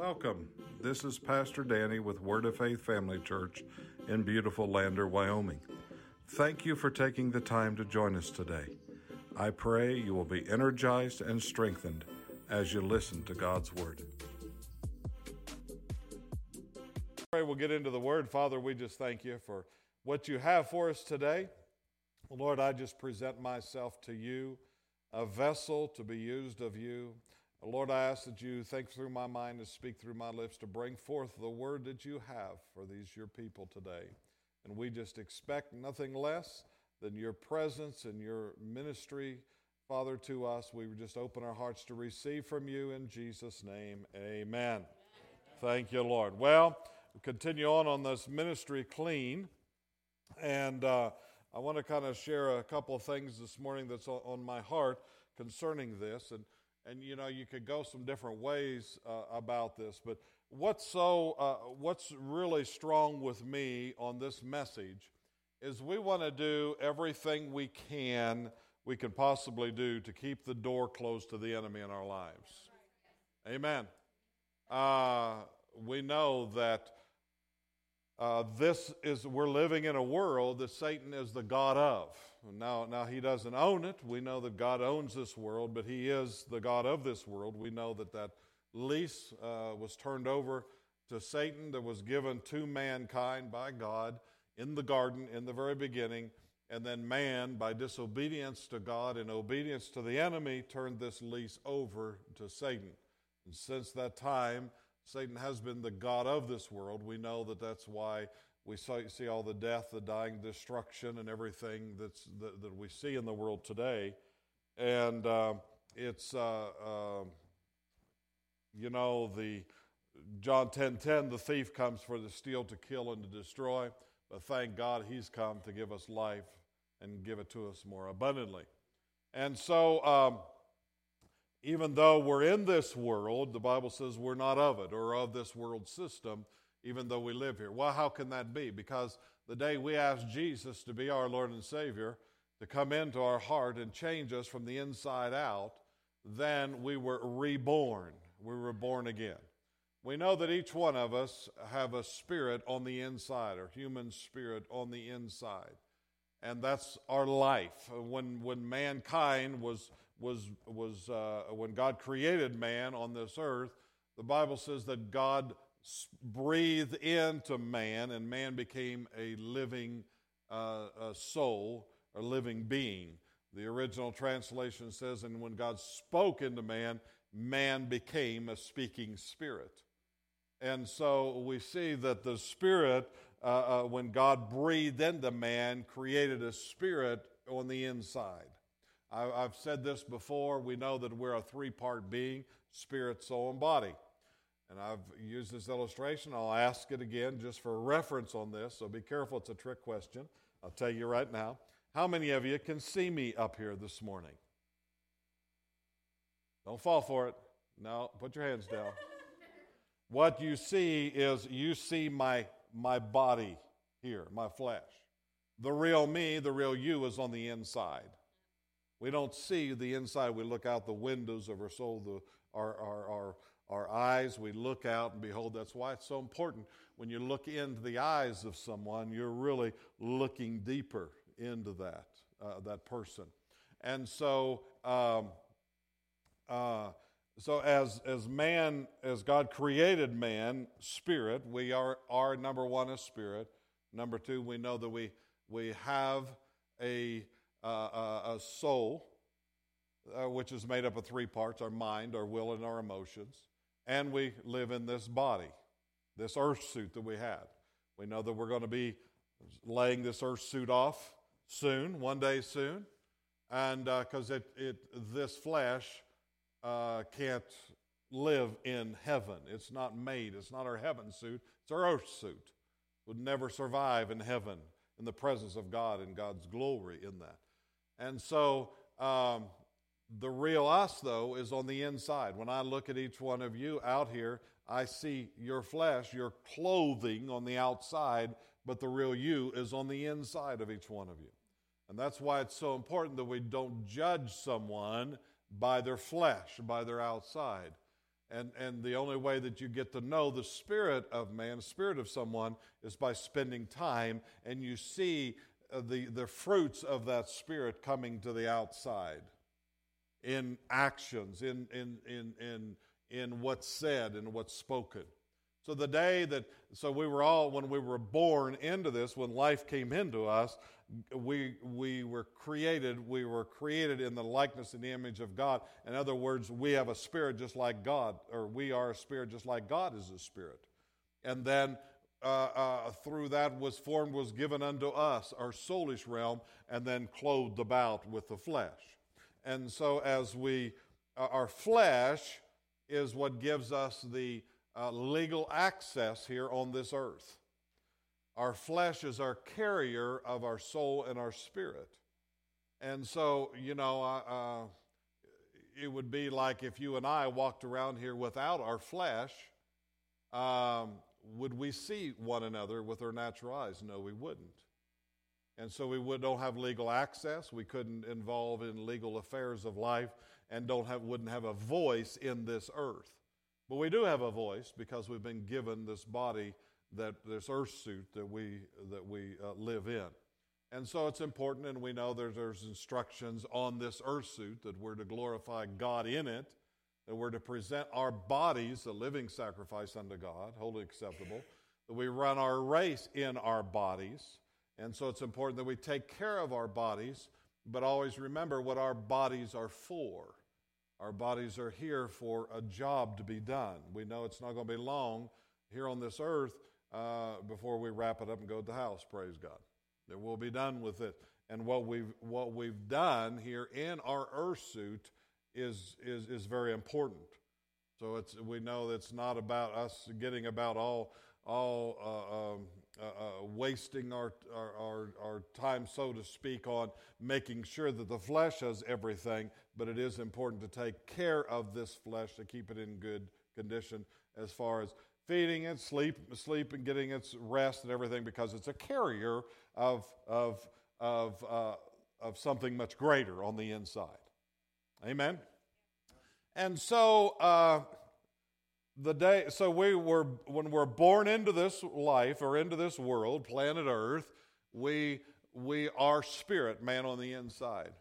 Welcome. This is Pastor Danny with Word of Faith Family Church in beautiful Lander, Wyoming. Thank you for taking the time to join us today. I pray you will be energized and strengthened as you listen to God's Word. Pray we'll get into the Word. Father, we just thank you for what you have for us today. Lord, I just present myself to you, a vessel to be used of you. Lord, I ask that you think through my mind and speak through my lips to bring forth the word that you have for these your people today. And we just expect nothing less than your presence and your ministry, Father, to us. We just open our hearts to receive from you in Jesus' name. Amen. Thank you, Lord. Well, we continue on on this ministry clean. And uh, I want to kind of share a couple of things this morning that's on my heart concerning this. And and you know you could go some different ways uh, about this but what's so uh, what's really strong with me on this message is we want to do everything we can we can possibly do to keep the door closed to the enemy in our lives. Amen. Uh, we know that uh, this is we're living in a world that Satan is the God of. Now, now he doesn't own it. We know that God owns this world, but he is the God of this world. We know that that lease uh, was turned over to Satan that was given to mankind by God in the garden in the very beginning. And then man, by disobedience to God and obedience to the enemy, turned this lease over to Satan. And since that time, Satan has been the God of this world. We know that that's why we see all the death, the dying, destruction, and everything that's, that, that we see in the world today. And uh, it's, uh, uh, you know, the John 10:10, 10, 10, the thief comes for the steal, to kill, and to destroy. But thank God he's come to give us life and give it to us more abundantly. And so, um, even though we're in this world, the Bible says we're not of it or of this world system, even though we live here. Well, how can that be? Because the day we asked Jesus to be our Lord and Savior, to come into our heart and change us from the inside out, then we were reborn. We were born again. We know that each one of us have a spirit on the inside, or human spirit on the inside and that's our life. When, when mankind was, was, was uh, when God created man on this earth, the Bible says that God breathed into man, and man became a living uh, a soul, a living being. The original translation says, and when God spoke into man, man became a speaking spirit. And so we see that the Spirit, uh, uh, when God breathed into man, created a spirit on the inside. I, have said this before. We know that we're a three part being spirit, soul, and body. And I've used this illustration. I'll ask it again just for reference on this, so be careful. It's a trick question. I'll tell you right now. How many of you can see me up here this morning? Don't fall for it. No, put your hands down. What you see is you see my, my body here, my flesh. The real me, the real you, is on the inside. We don't see the inside. We look out the windows of our soul, the, our, our, our, our eyes. We look out and behold. That's why it's so important. When you look into the eyes of someone, you're really looking deeper into that, uh, that person. And so, um, uh, so as as man as god created man spirit we are are number one a spirit number two we know that we we have a uh, a soul uh, which is made up of three parts our mind our will and our emotions and we live in this body this earth suit that we had we know that we're going to be laying this earth suit off soon one day soon and because uh, it, it this flesh uh, can't live in heaven. It's not made, it's not our heaven suit, it's our earth suit. Would never survive in heaven in the presence of God and God's glory in that. And so, um, the real us, though, is on the inside. When I look at each one of you out here, I see your flesh, your clothing on the outside, but the real you is on the inside of each one of you. And that's why it's so important that we don't judge someone by their flesh, by their outside. And, and the only way that you get to know the spirit of man, the spirit of someone, is by spending time and you see Uh, the, the fruits of that spirit coming to the outside in actions, in, in, in, in, in what's said and what's spoken. So the day that, so we were all, when we were born into this, when life came into us, we, we were created, we were created in the likeness and the image of God. In other words, we have a spirit just like God, or we are a spirit just like God is a spirit. And then uh, uh, through that was formed, was given unto us, our soulish realm, and then clothed about with the flesh. And so, as we, uh, our flesh is what gives us the uh, legal access here on this earth. Our flesh is our carrier of our soul and our spirit. And so, you know, uh, it would be like if you and I walked around here without our flesh. Um, would we see one another with our natural eyes? No, we wouldn't. And so we would, don't have legal access. We couldn't involve in legal affairs of life and don't have, wouldn't have a voice in this earth. But we do have a voice because we've been given this body, that this earth suit that we, that we uh, live in. And so it's important, and we know there's, there's instructions on this earth suit that we're to glorify God in it that we're to present our bodies a living sacrifice unto God, holy acceptable, that we run our race in our bodies. And so it's important that we take care of our bodies, but always remember what our bodies are for. Our bodies are here for a job to be done. We know it's not going to be long here on this earth uh, before we wrap it up and go to the house, praise God. That we'll be done with it. And what we've, what we've done here in our earth suit is, is, is very important. So it's, we know it's not about us getting about all, all uh, um, uh, uh, wasting our, our, our, our, time, so to speak, on making sure that the flesh has everything, but it is important to take care of this flesh to keep it in good condition as far as feeding it, sleep, sleep and getting its rest and everything, because it's a carrier of, of, of, uh, of something much greater on the inside. Amen. And so uh, the day, so we were when we're born into this life or into this world, planet Earth, we we are spirit, man on the inside,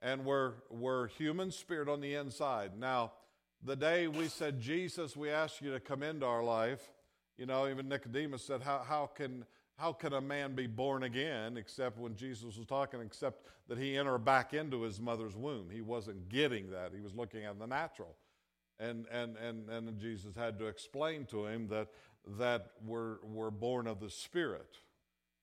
and we're we're human spirit on the inside. Now, the day we said Jesus, we ask you to come into our life. You know, even Nicodemus said, "How how can how can a man be born again except when Jesus was talking, except that he enter back into his mother's womb? He wasn't getting that. He was looking at the natural. And, and, and, and Jesus had to explain to him that, that we're, we're born of the Spirit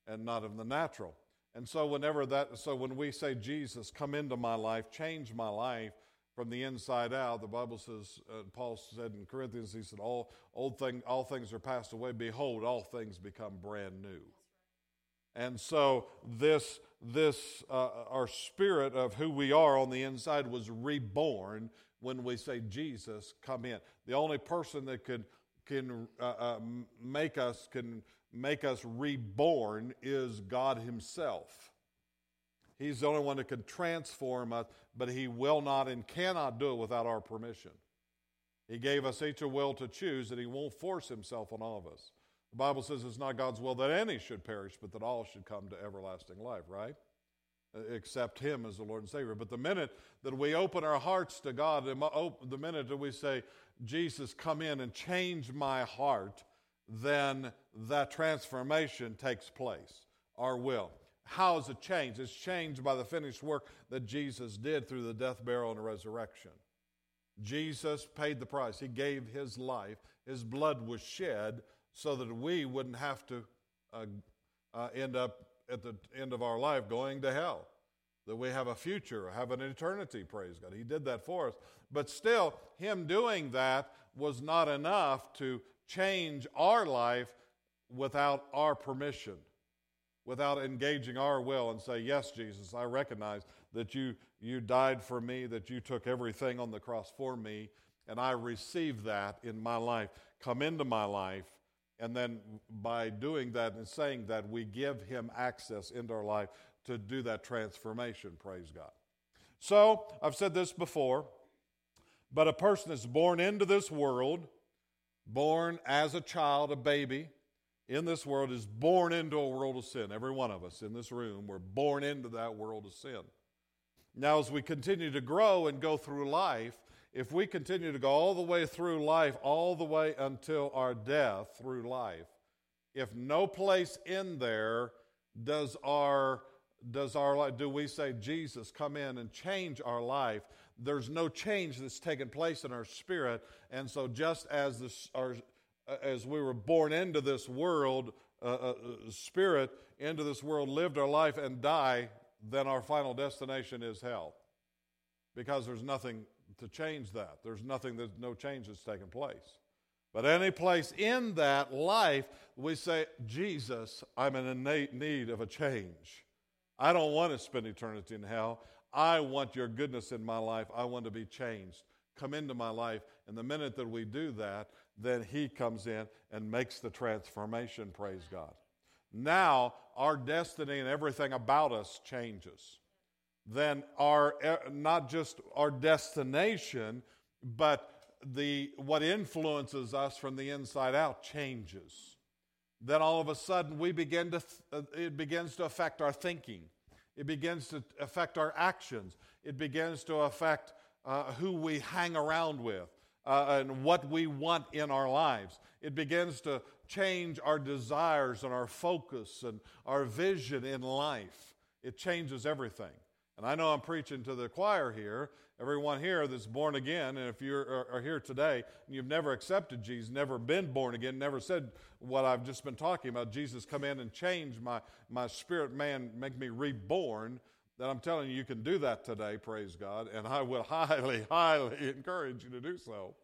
and not of the natural. And so, whenever that, so when we say, Jesus, come into my life, change my life, from the inside out. The Bible says, uh, Paul said in Corinthians, he said, all, old thing, all things are passed away. Behold, all things become brand new. And so this, this uh, our spirit of who we are on the inside was reborn when we say, Jesus, come in. The only person that could, can uh, uh make us, can make us reborn is God himself. He's the only one that can transform us, but He will not and cannot do it without our permission. He gave us each a will to choose, and He won't force Himself on all of us. The Bible says it's not God's will that any should perish, but that all should come to everlasting life, right? Uh, Accept Him as the Lord and Savior. But the minute that we open our hearts to God, the minute that we say, Jesus, come in and change my heart, then that transformation takes place, our will. How is it changed? It's changed by the finished work that Jesus did through the death, burial, and resurrection. Jesus paid the price. He gave his life. His blood was shed so that we wouldn't have to uh, uh, end up at the end of our life going to hell. That we have a future, have an eternity, praise God. He did that for us. But still, him doing that was not enough to change our life without our permission without engaging our will and say, Yes, Jesus, I recognize that you, you died for me, that you took everything on the cross for me, and I receive that in my life. Come into my life. And then by doing that and saying that, we give him access into our life to do that transformation, praise God. So, I've said this before, But a person is born into this world, born as a child, a baby in this world, is born into a world of sin. Every one of us in this room, we're born into that world of sin. Now, as we continue to grow and go through life, if we continue to go all the way through life, all the way until our death through life, if no place in there does our does our life do we say jesus come in and change our life there's no change that's taken place in our spirit and so just as this our as we were born into this world uh, uh, spirit into this world lived our life and die then our final destination is hell because there's nothing to change that there's nothing there's no change that's taken place but any place in that life, we say, Jesus, I'm in innate need of a change. I don't want to spend eternity in hell. I want your goodness in my life. I want to be changed. Come into my life. And the minute that we do that, then He comes in and makes the transformation, praise God. Now, our destiny and everything about us changes. Then, our, eh, not just our destination, but the, what influences us from the inside out changes. Then all of a sudden, we begin to, uh, it begins to affect our thinking. It begins to affect our actions. It begins to affect uh, who we hang around with uh, and what we want in our lives. It begins to change our desires and our focus and our vision in life. It changes everything. And I know I'm preaching to the choir here, everyone here that's born again, and if you are here today and you've never accepted Jesus, never been born again, never said what I've just been talking about, Jesus come in and change my, my spirit man, make me reborn, then I'm telling you, you can do that today, praise God, and I will highly, highly encourage you to do so.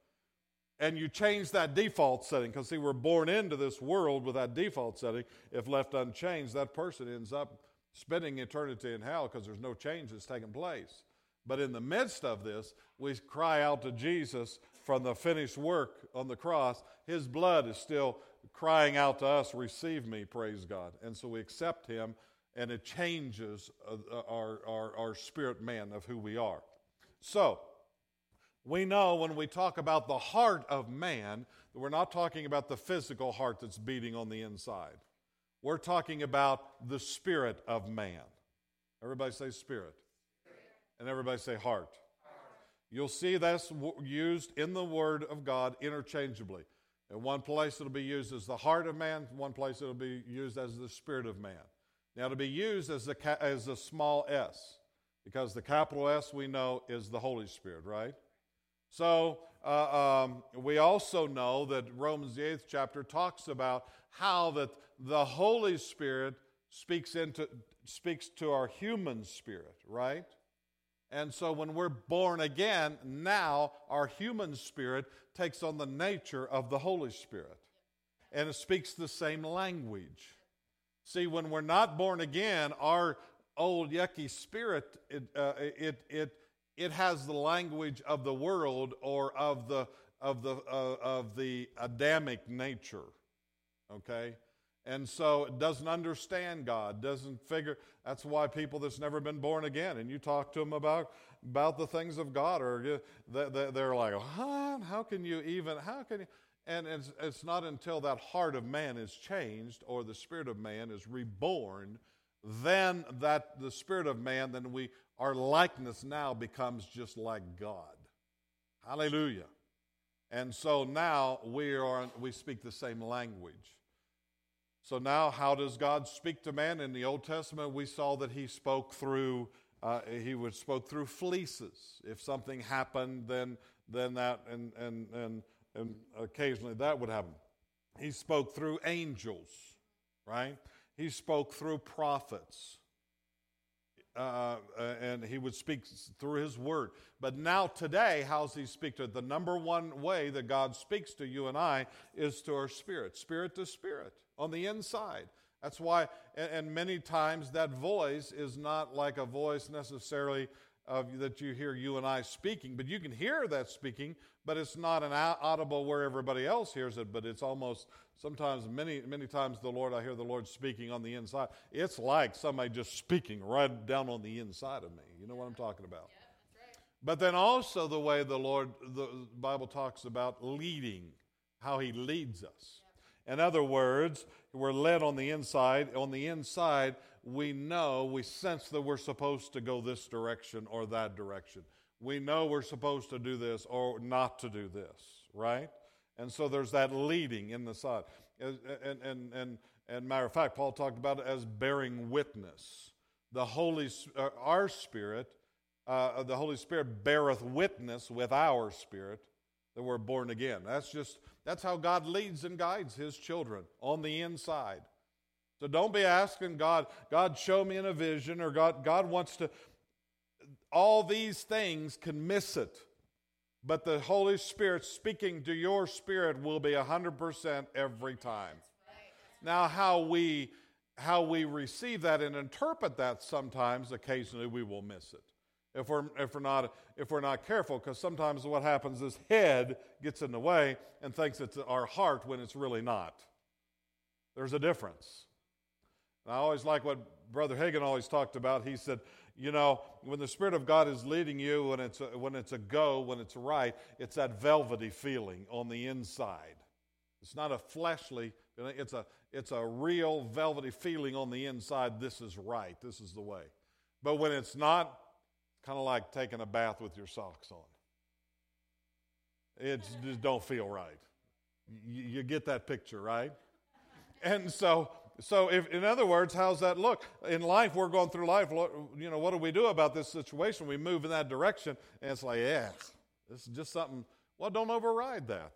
And you change that default setting, because see, we're born into this world with that default setting. If left unchanged, that person ends up spending eternity in hell because there's no change that's taken place. But in the midst of this, we cry out to Jesus from the finished work on the cross. His blood is still crying out to us, Receive me, praise God. And so we accept Him, and it changes uh, our, our, our spirit man of who we are. So, we know when we talk about the heart of man that we're not talking about the physical heart that's beating on the inside. We're talking about the spirit of man. Everybody say spirit. And everybody say heart. You'll see that's used in the Word of God interchangeably. In one place it'll be used as the heart of man, one place it'll be used as the spirit of man. Now, to be used as a, as a small s, because the capital S we know is the Holy Spirit, right? So, uh, um, we also know that Romans, the eighth chapter, talks about how that the Holy Spirit speaks, into, speaks to our human spirit, right? And so when we're born again, now our human spirit takes on the nature of the Holy Spirit. And it speaks the same language. See, when we're not born again, our old yucky spirit, it, uh, it, it, it has the language of the world or of the, of the, uh, of the Adamic nature. Okay? And so it doesn't understand God, doesn't figure. That's why people that's never been born again, and you talk to them about, about the things of God, or they're like, huh? How can you even, how can you? And it's, it's not until that heart of man is changed or the spirit of man is reborn, then that the spirit of man, then we, our likeness now becomes just like God. Hallelujah. And so now we are, we speak the same language. So now, how does God speak to man? In the Old Testament, we saw that He spoke through uh, He would spoke through fleeces. If something happened, then then that and and and and occasionally that would happen. He spoke through angels, right? He spoke through prophets. Uh, uh, and he would speak through his word. But now, today, how's he speak to it? The number one way that God speaks to you and I is to our spirit, spirit to spirit on the inside. That's why, and many times that voice is not like a voice necessarily of, that you hear you and I speaking, but you can hear that speaking, but it's not an audible where everybody else hears it, but it's almost sometimes, many, many times the Lord, I hear the Lord speaking on the inside. It's like somebody just speaking right down on the inside of me. You know what I'm talking about? But then also the way the Lord, the Bible talks about leading, how He leads us. In other words, we're led on the inside. On the inside, we know, we sense that we're supposed to go this direction or that direction. We know we're supposed to do this or not to do this, right? And so there's that leading in the side. And, and, and, and, matter of fact, Paul talked about it as bearing witness. The Holy, uh, our spirit, uh, the Holy Spirit beareth witness with our spirit that we're born again. That's just, that's how God leads and guides his children on the inside. So don't be asking God, God, show me in a vision, or God, God wants to. All these things can miss it. But the Holy Spirit speaking to your spirit will be 100% every time. Now, how we, how we receive that and interpret that sometimes, occasionally, we will miss it. If we're, if we're, not, if we're not careful, because sometimes what happens is head gets in the way and thinks it's our heart when it's really not. There's a difference. And I always like what Brother Hagin always talked about. He said, you know, when the Spirit of God is leading you, when it's a, when it's a go, when it's right, it's that velvety feeling on the inside. It's not a fleshly, it's a, it's a real velvety feeling on the inside. This is right. This is the way. But when it's not, kind of like taking a bath with your socks on. It just don't feel right. You, you get that picture, right? And so so, if, in other words, how's that look? In life, we're going through life. You know, what do we do about this situation? We move in that direction, and it's like, yes, this is just something. Well, don't override that.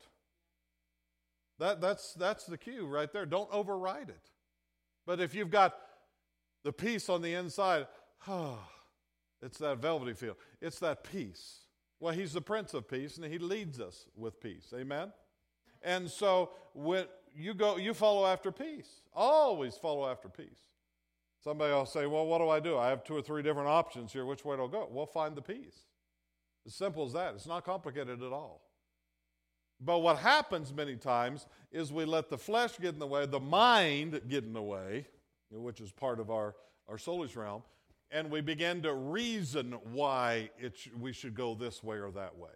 That that's that's the cue right there. Don't override it. But if you've got the peace on the inside, oh, it's that velvety feel. It's that peace. Well, he's the Prince of Peace, and he leads us with peace. Amen. And so when you go, you follow after peace. Always follow after peace. Somebody will say, Well, what do I do? I have two or three different options here. Which way do I go? Well, find the peace. As simple as that. It's not complicated at all. But what happens many times is we let the flesh get in the way, the mind get in the way, which is part of our, our soulish realm, and we begin to reason why it sh- we should go this way or that way.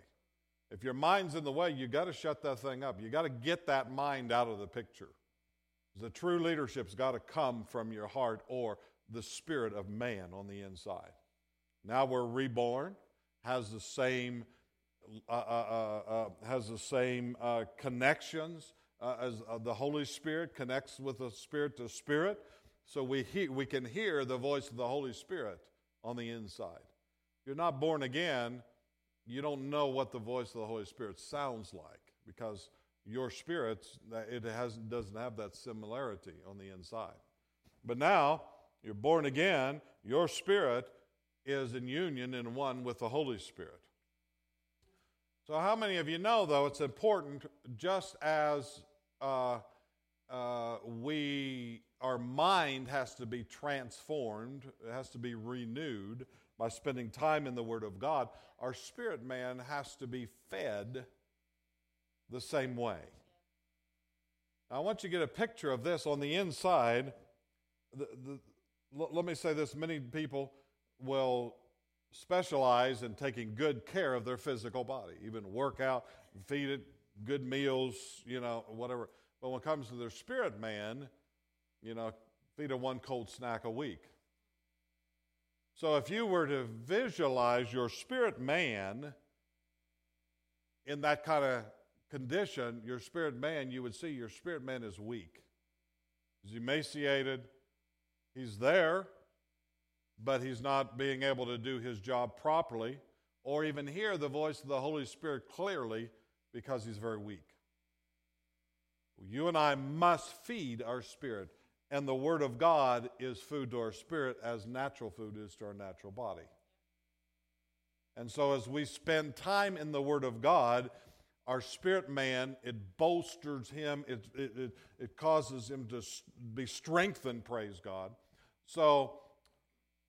If your mind's in the way, you got to shut that thing up. You got to get that mind out of the picture. The true leadership's got to come from your heart or the spirit of man on the inside. Now we're reborn, has the same uh, uh, uh, uh has the same uh, connections uh, as the Holy Spirit connects with the spirit to spirit. So we he- we can hear the voice of the Holy Spirit on the inside. You're not born again you don't know what the voice of the Holy Spirit sounds like because your spirit it has, doesn't have that similarity on the inside. But now you're born again, your spirit is in union in one with the Holy Spirit. So, how many of you know, though, it's important just as uh, uh, we, our mind has to be transformed, it has to be renewed by spending time in the Word of God, our spirit man has to be fed the same way. Now, I want you to get a picture of this on the inside. The, the, let me say this many people will specialize in taking good care of their physical body, even work out, feed it good meals, you know, whatever. But when it comes to their spirit man, you know, feed it one cold snack a week. So if you were to visualize your spirit man in that kind of condition, your spirit man, you would see your spirit man is weak. He's emaciated. He's there, but he's not being able to do his job properly or even hear the voice of the Holy Spirit clearly because he's very weak. You and I must feed our spirit. And the Word of God is food to our spirit as natural food is to our natural body. And so, as we spend time in the Word of God, our spirit man, it bolsters him, it, it, it, it causes him to be strengthened, praise God. So,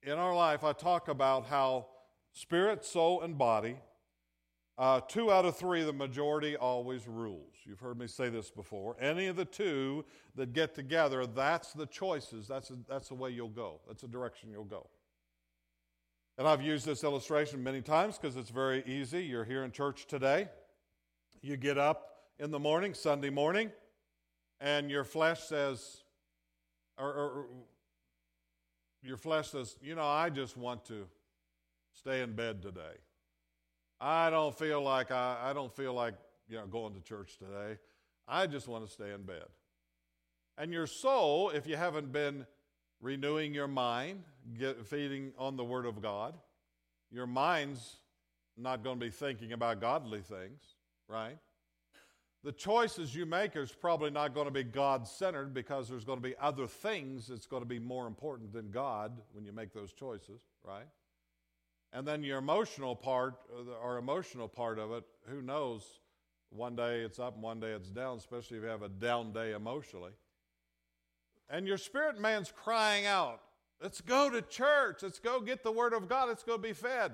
in our life, I talk about how spirit, soul, and body uh, two out of three, the majority always rules. You've heard me say this before. Any of the two that get together, that's the choices. That's, a, that's the way you'll go. That's the direction you'll go. And I've used this illustration many times because it's very easy. You're here in church today. You get up in the morning, Sunday morning, and your flesh says, or, or your flesh says, you know, I just want to stay in bed today. I don't feel like I, I don't feel like you know going to church today. I just want to stay in bed. And your soul, if you haven't been renewing your mind, get, feeding on the Word of God, your mind's not going to be thinking about godly things, right? The choices you make is probably not going to be God centered because there's going to be other things that's going to be more important than God when you make those choices, right? And then your emotional part, or emotional part of it, who knows? One day it's up and one day it's down, especially if you have a down day emotionally. And your spirit man's crying out, Let's go to church. Let's go get the Word of God. Let's go be fed.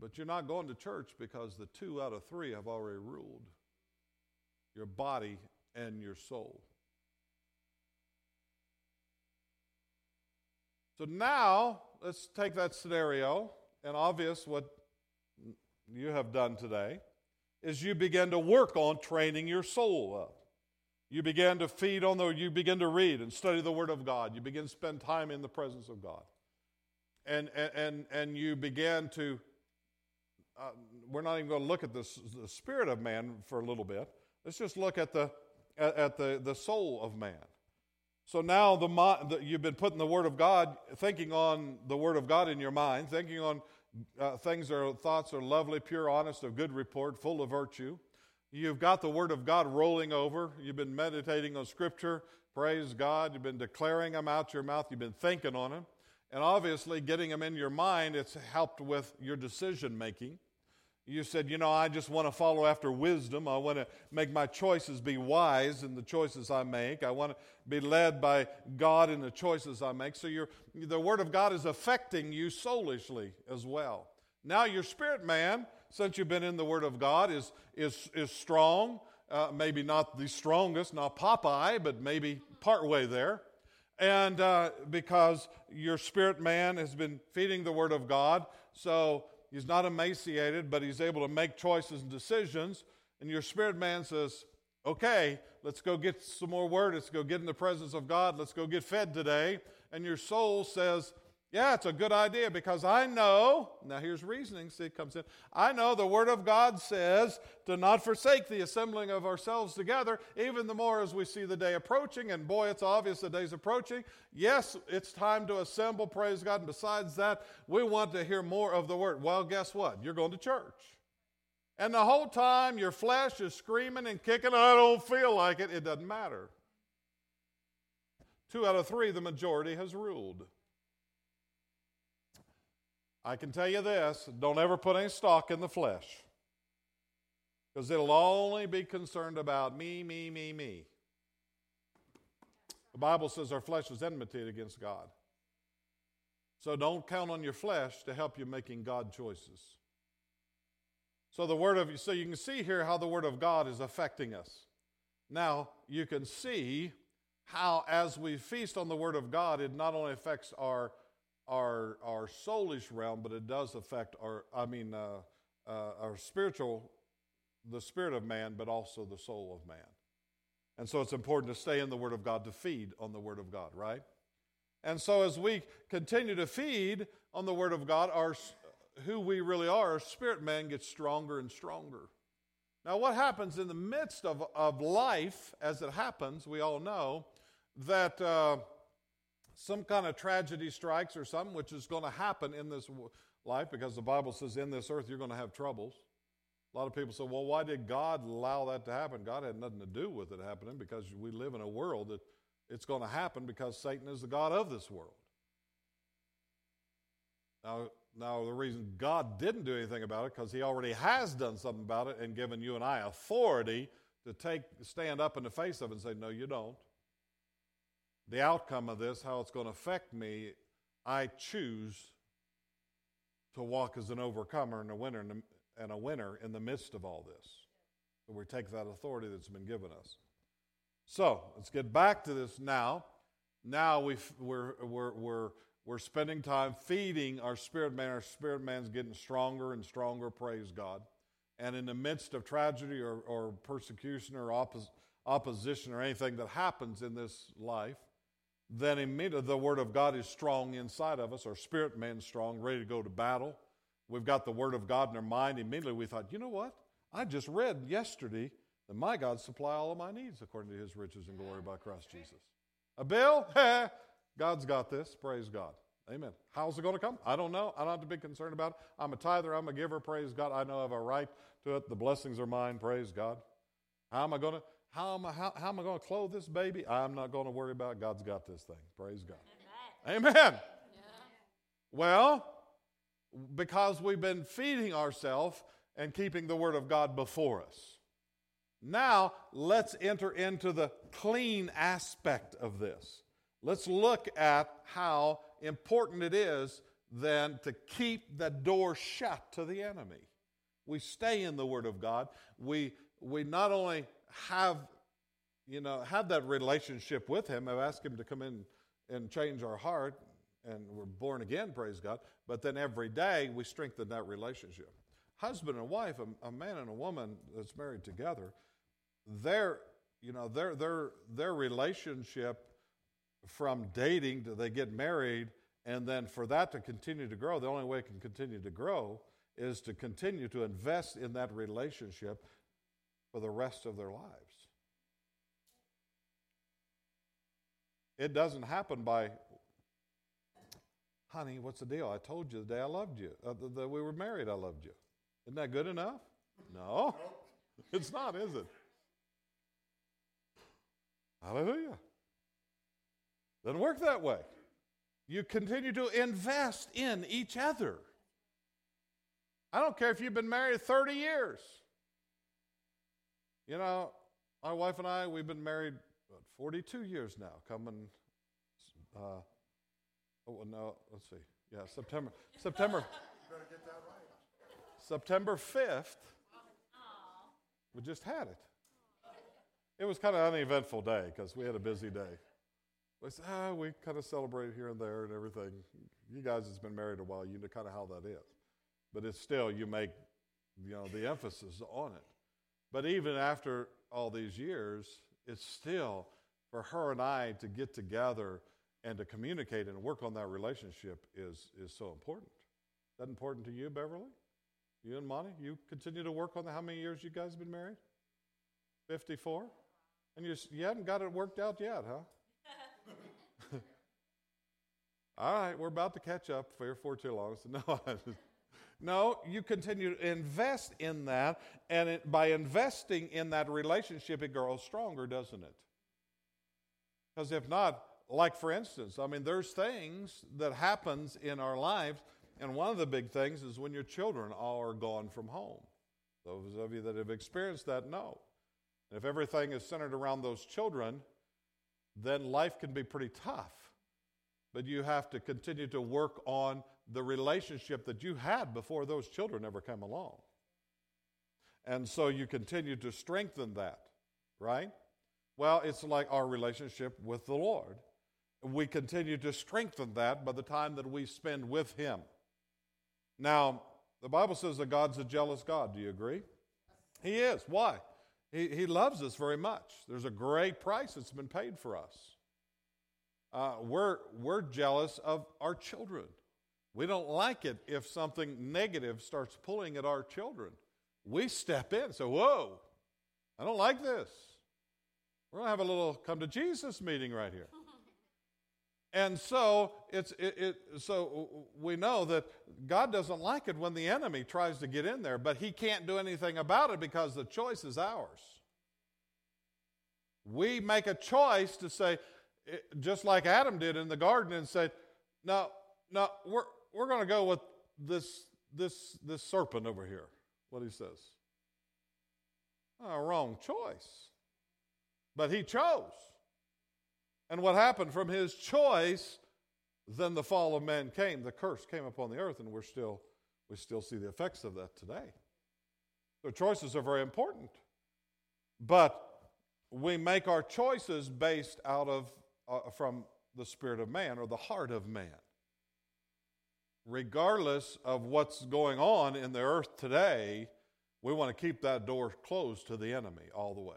But you're not going to church because the two out of three have already ruled your body and your soul. So now, let's take that scenario, and obvious what you have done today is you begin to work on training your soul up. You begin to feed on the, you begin to read and study the Word of God. You begin to spend time in the presence of God. And, and, and you begin to, uh, we're not even going to look at this, the spirit of man for a little bit. Let's just look at the, at, at the, the soul of man. So now the, the, you've been putting the Word of God, thinking on the Word of God in your mind, thinking on uh, things are thoughts are lovely, pure, honest, of good report, full of virtue. You've got the Word of God rolling over. You've been meditating on Scripture. Praise God. You've been declaring them out your mouth. You've been thinking on them. And obviously, getting them in your mind, it's helped with your decision making. You said, you know, I just want to follow after wisdom. I want to make my choices be wise in the choices I make. I want to be led by God in the choices I make. So the Word of God is affecting you soulishly as well. Now, your spirit man, since you've been in the Word of God, is, is, is strong. Uh, maybe not the strongest, not Popeye, but maybe partway there. And uh, because your spirit man has been feeding the Word of God, so He's not emaciated, but he's able to make choices and decisions. And your spirit man says, Okay, let's go get some more word. Let's go get in the presence of God. Let's go get fed today. And your soul says, yeah, it's a good idea because I know, now here's reasoning, see, it comes in. I know the Word of God says to not forsake the assembling of ourselves together, even the more as we see the day approaching. And boy, it's obvious the day's approaching. Yes, it's time to assemble, praise God. And besides that, we want to hear more of the Word. Well, guess what? You're going to church. And the whole time your flesh is screaming and kicking, I don't feel like it. It doesn't matter. Two out of three, the majority has ruled. I can tell you this don't ever put any stock in the flesh because it'll only be concerned about me, me, me, me. The Bible says our flesh is enmity against God. So don't count on your flesh to help you making God choices. So the word of so you can see here how the word of God is affecting us. Now you can see how as we feast on the word of God, it not only affects our our, our soulish realm, but it does affect our, I mean, uh, uh, our spiritual, the spirit of man, but also the soul of man. And so it's important to stay in the Word of God to feed on the Word of God, right? And so as we continue to feed on the Word of God, our, who we really are, our spirit man gets stronger and stronger. Now, what happens in the midst of, of life, as it happens, we all know that. Uh, some kind of tragedy strikes or something, which is going to happen in this life because the Bible says in this earth you're going to have troubles. A lot of people say, well, why did God allow that to happen? God had nothing to do with it happening because we live in a world that it's going to happen because Satan is the God of this world. Now, now the reason God didn't do anything about it because he already has done something about it and given you and I authority to take stand up in the face of it and say, no, you don't the outcome of this, how it's going to affect me, I choose to walk as an overcomer and a winner and a winner in the midst of all this. We take that authority that's been given us. So let's get back to this now. Now we we're, we're, we're, We're spending time feeding our spirit man. Our spirit man's getting stronger and stronger, praise God. And in the midst of tragedy or, or persecution or oppos- opposition or anything that happens in this life, then immediately the Word of God is strong inside of us. Our spirit man's strong, ready to go to battle. We've got the Word of God in our mind. Immediately we thought, you know what? I just read yesterday that my God supply all of my needs according to his riches and glory by Christ Jesus. A bill? God's got this. Praise God. Amen. How's it going to come? I don't know. I don't have to be concerned about it. I'm a tither. I'm a giver. Praise God. I know I have a right to it. The blessings are mine. Praise God. How am I going to? How am I, how, how am I going to clothe this baby? I'm not going to worry about it. God's got this thing. Praise God. Amen. Amen. Yeah. Well, because we've been feeding ourselves and keeping the Word of God before us. Now, let's enter into the clean aspect of this. Let's look at how important it is then to keep the door shut to the enemy. We stay in the Word of God. We, we not only have, you know, have that relationship with Him, I've asked Him to come in and change our heart, and we're born again, praise God, but then every day we strengthen that relationship. Husband and wife, a, a man and a woman that's married together, their, you know, their, their, their relationship from dating to they get married, and then for that to continue to grow, the only way it can continue to grow is to continue to invest in that relationship for the rest of their lives. It doesn't happen by, honey, what's the deal? I told you the day I loved you, uh, that we were married, I loved you. Isn't that good enough? No, it's not, is it? Hallelujah. Doesn't work that way. You continue to invest in each other. I don't care if you've been married 30 years. You know, my wife and I, we've been married what, 42 years now, coming, uh, oh, no, let's see. Yeah, September, September. better get that right. September 5th, we just had it. It was kind of an uneventful day because we had a busy day. We said, ah, we kind of celebrate here and there and everything. You guys has been married a while, you know kind of how that is. But it's still, you make, you know, the emphasis on it. But even after all these years, it's still for her and I to get together and to communicate and work on that relationship is, is so important. Is that important to you, Beverly? You and Monty? You continue to work on the, how many years you guys have been married? 54? And you, you haven't got it worked out yet, huh? All right, we're about to catch up for, for too long. So no, no, you continue to invest in that, and it, by investing in that relationship, it grows stronger, doesn't it? Because if not, like for instance, I mean, there's things that happens in our lives, and one of the big things is when your children are gone from home. Those of you that have experienced that know. And if everything is centered around those children, then life can be pretty tough. But you have to continue to work on the relationship that you had before those children ever came along. And so you continue to strengthen that, right? Well, it's like our relationship with the Lord. We continue to strengthen that by the time that we spend with Him. Now, the Bible says that God's a jealous God. Do you agree? He is. Why? He, he loves us very much. There's a great price that's been paid for us. Uh, we're, we're jealous of our children. We don't like it if something negative starts pulling at our children. We step in and say, Whoa, I don't like this. We're going to have a little come to Jesus meeting right here. And so it's it, it, so we know that God doesn't like it when the enemy tries to get in there, but he can't do anything about it because the choice is ours. We make a choice to say, eh, just like Adam did in the garden, and said, "No, no, we're we're going to go with this this this serpent over here." What he says. Oh, wrong choice. But he chose. And what happened from his choice, then the fall of man came. The curse came upon the earth, and we're still, we still see the effects of that today. So choices are very important. But we make our choices based out of, uh, from the spirit of man or the heart of man. Regardless of what's going on in the earth today, we want to keep that door closed to the enemy all the way.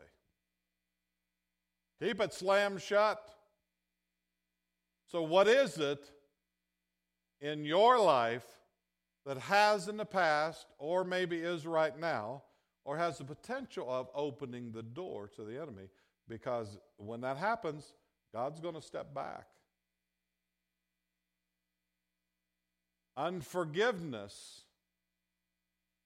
Keep it slammed shut. So, what is it in your life that has in the past, or maybe is right now, or has the potential of opening the door to the enemy? Because when that happens, God's going to step back. Unforgiveness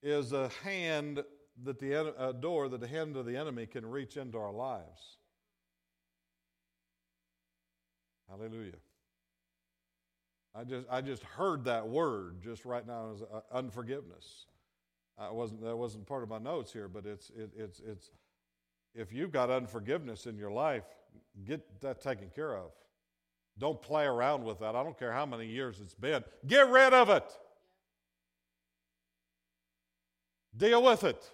is a hand that the a door that the hand of the enemy can reach into our lives. Hallelujah. I just I just heard that word just right now as uh, unforgiveness. I wasn't that wasn't part of my notes here, but it's it, it's it's if you've got unforgiveness in your life, get that taken care of. Don't play around with that. I don't care how many years it's been. Get rid of it. Deal with it.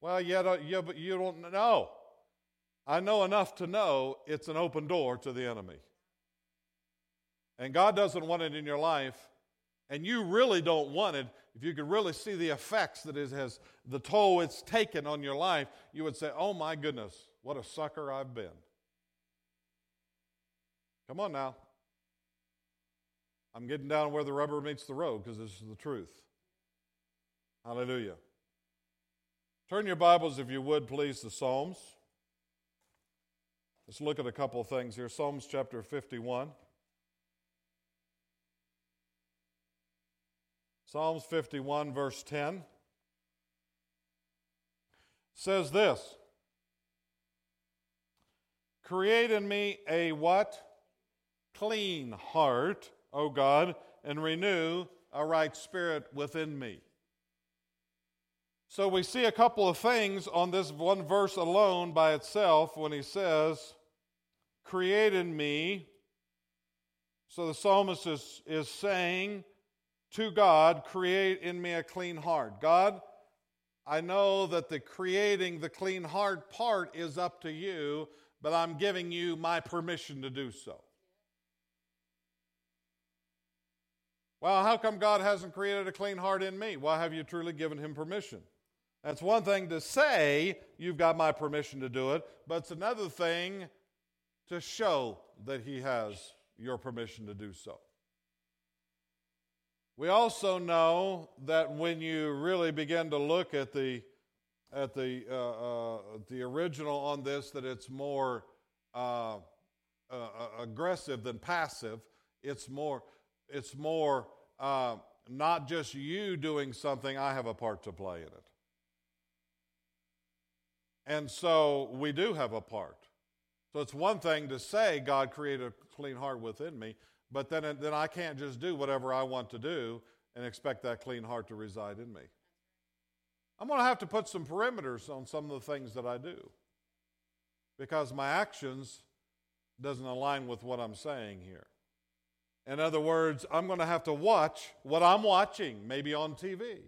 Well, yeah, yeah, but you don't know. I know enough to know it's an open door to the enemy. And God doesn't want it in your life, and you really don't want it. If you could really see the effects that it has, the toll it's taken on your life, you would say, Oh my goodness, what a sucker I've been. Come on now. I'm getting down where the rubber meets the road because this is the truth. Hallelujah. Turn your Bibles, if you would, please, to Psalms. Let's look at a couple of things here. Psalms chapter 51. Psalms 51, verse 10 says this Create in me a what? Clean heart, O God, and renew a right spirit within me. So we see a couple of things on this one verse alone by itself when he says, Create in me. So the psalmist is, is saying to God, Create in me a clean heart. God, I know that the creating the clean heart part is up to you, but I'm giving you my permission to do so. Well, how come God hasn't created a clean heart in me? Well, have you truly given him permission? That's one thing to say, you've got my permission to do it, but it's another thing to show that He has your permission to do so. We also know that when you really begin to look at the at the uh, uh, the original on this, that it's more uh, uh, uh aggressive than passive. It's more it's more uh, not just you doing something. I have a part to play in it. And so we do have a part. So it's one thing to say, God created a clean heart within me, but then, then I can't just do whatever I want to do and expect that clean heart to reside in me. I'm going to have to put some perimeters on some of the things that I do because my actions doesn't align with what I'm saying here. In other words, I'm going to have to watch what I'm watching, maybe on TV.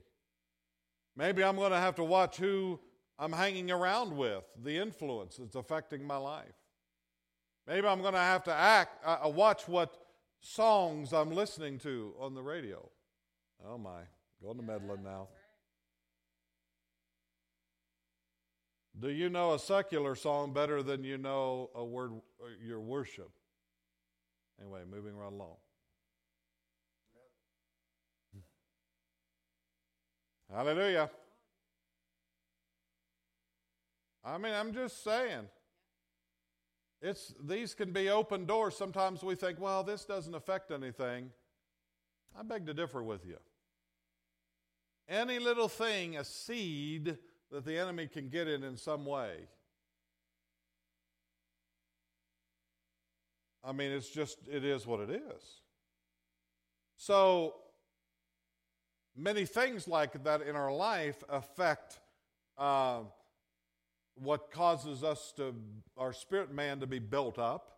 Maybe I'm going to have to watch who I'm hanging around with, the influence that's affecting my life. Maybe I'm going to have to act, uh, uh, watch what songs I'm listening to on the radio. Oh my, going to meddling now. Do you know a secular song better than you know a word uh, your worship? Anyway, moving right along. Hallelujah. I mean, I'm just saying. It's, these can be open doors. Sometimes we think, well, this doesn't affect anything. I beg to differ with you. Any little thing, a seed that the enemy can get in in some way. I mean, it's just, it is what it is. So, many things like that in our life affect uh, what causes us to, our spirit man to be built up,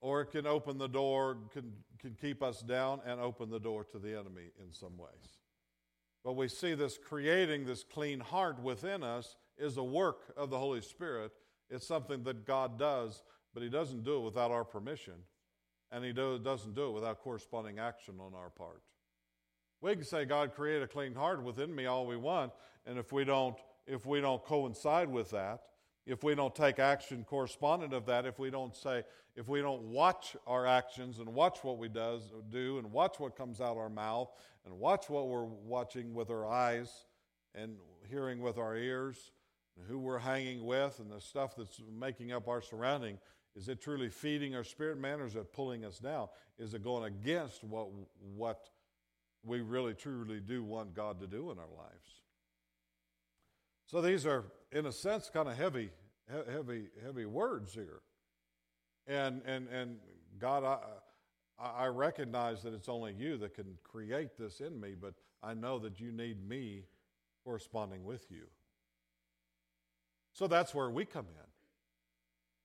or it can open the door, can, can keep us down and open the door to the enemy in some ways. But we see this creating this clean heart within us is a work of the Holy Spirit. It's something that God does, but He doesn't do it without our permission. and He do, doesn't do it without corresponding action on our part. We can say, God, created a clean heart within me all we want, and if we don't, if we don't coincide with that, if we don't take action correspondent of that, if we don't say, if we don't watch our actions and watch what we does do and watch what comes out our mouth and watch what we're watching with our eyes and hearing with our ears and who we're hanging with and the stuff that's making up our surrounding, is it truly feeding our spirit man or is it pulling us down? Is it going against what, what we really truly do want God to do in our lives? So these are, in a sense, kind of heavy, heavy, heavy words here. And, and, and God, I, I recognize that it's only you that can create this in me, but I know that you need me corresponding with you. So that's where we come in.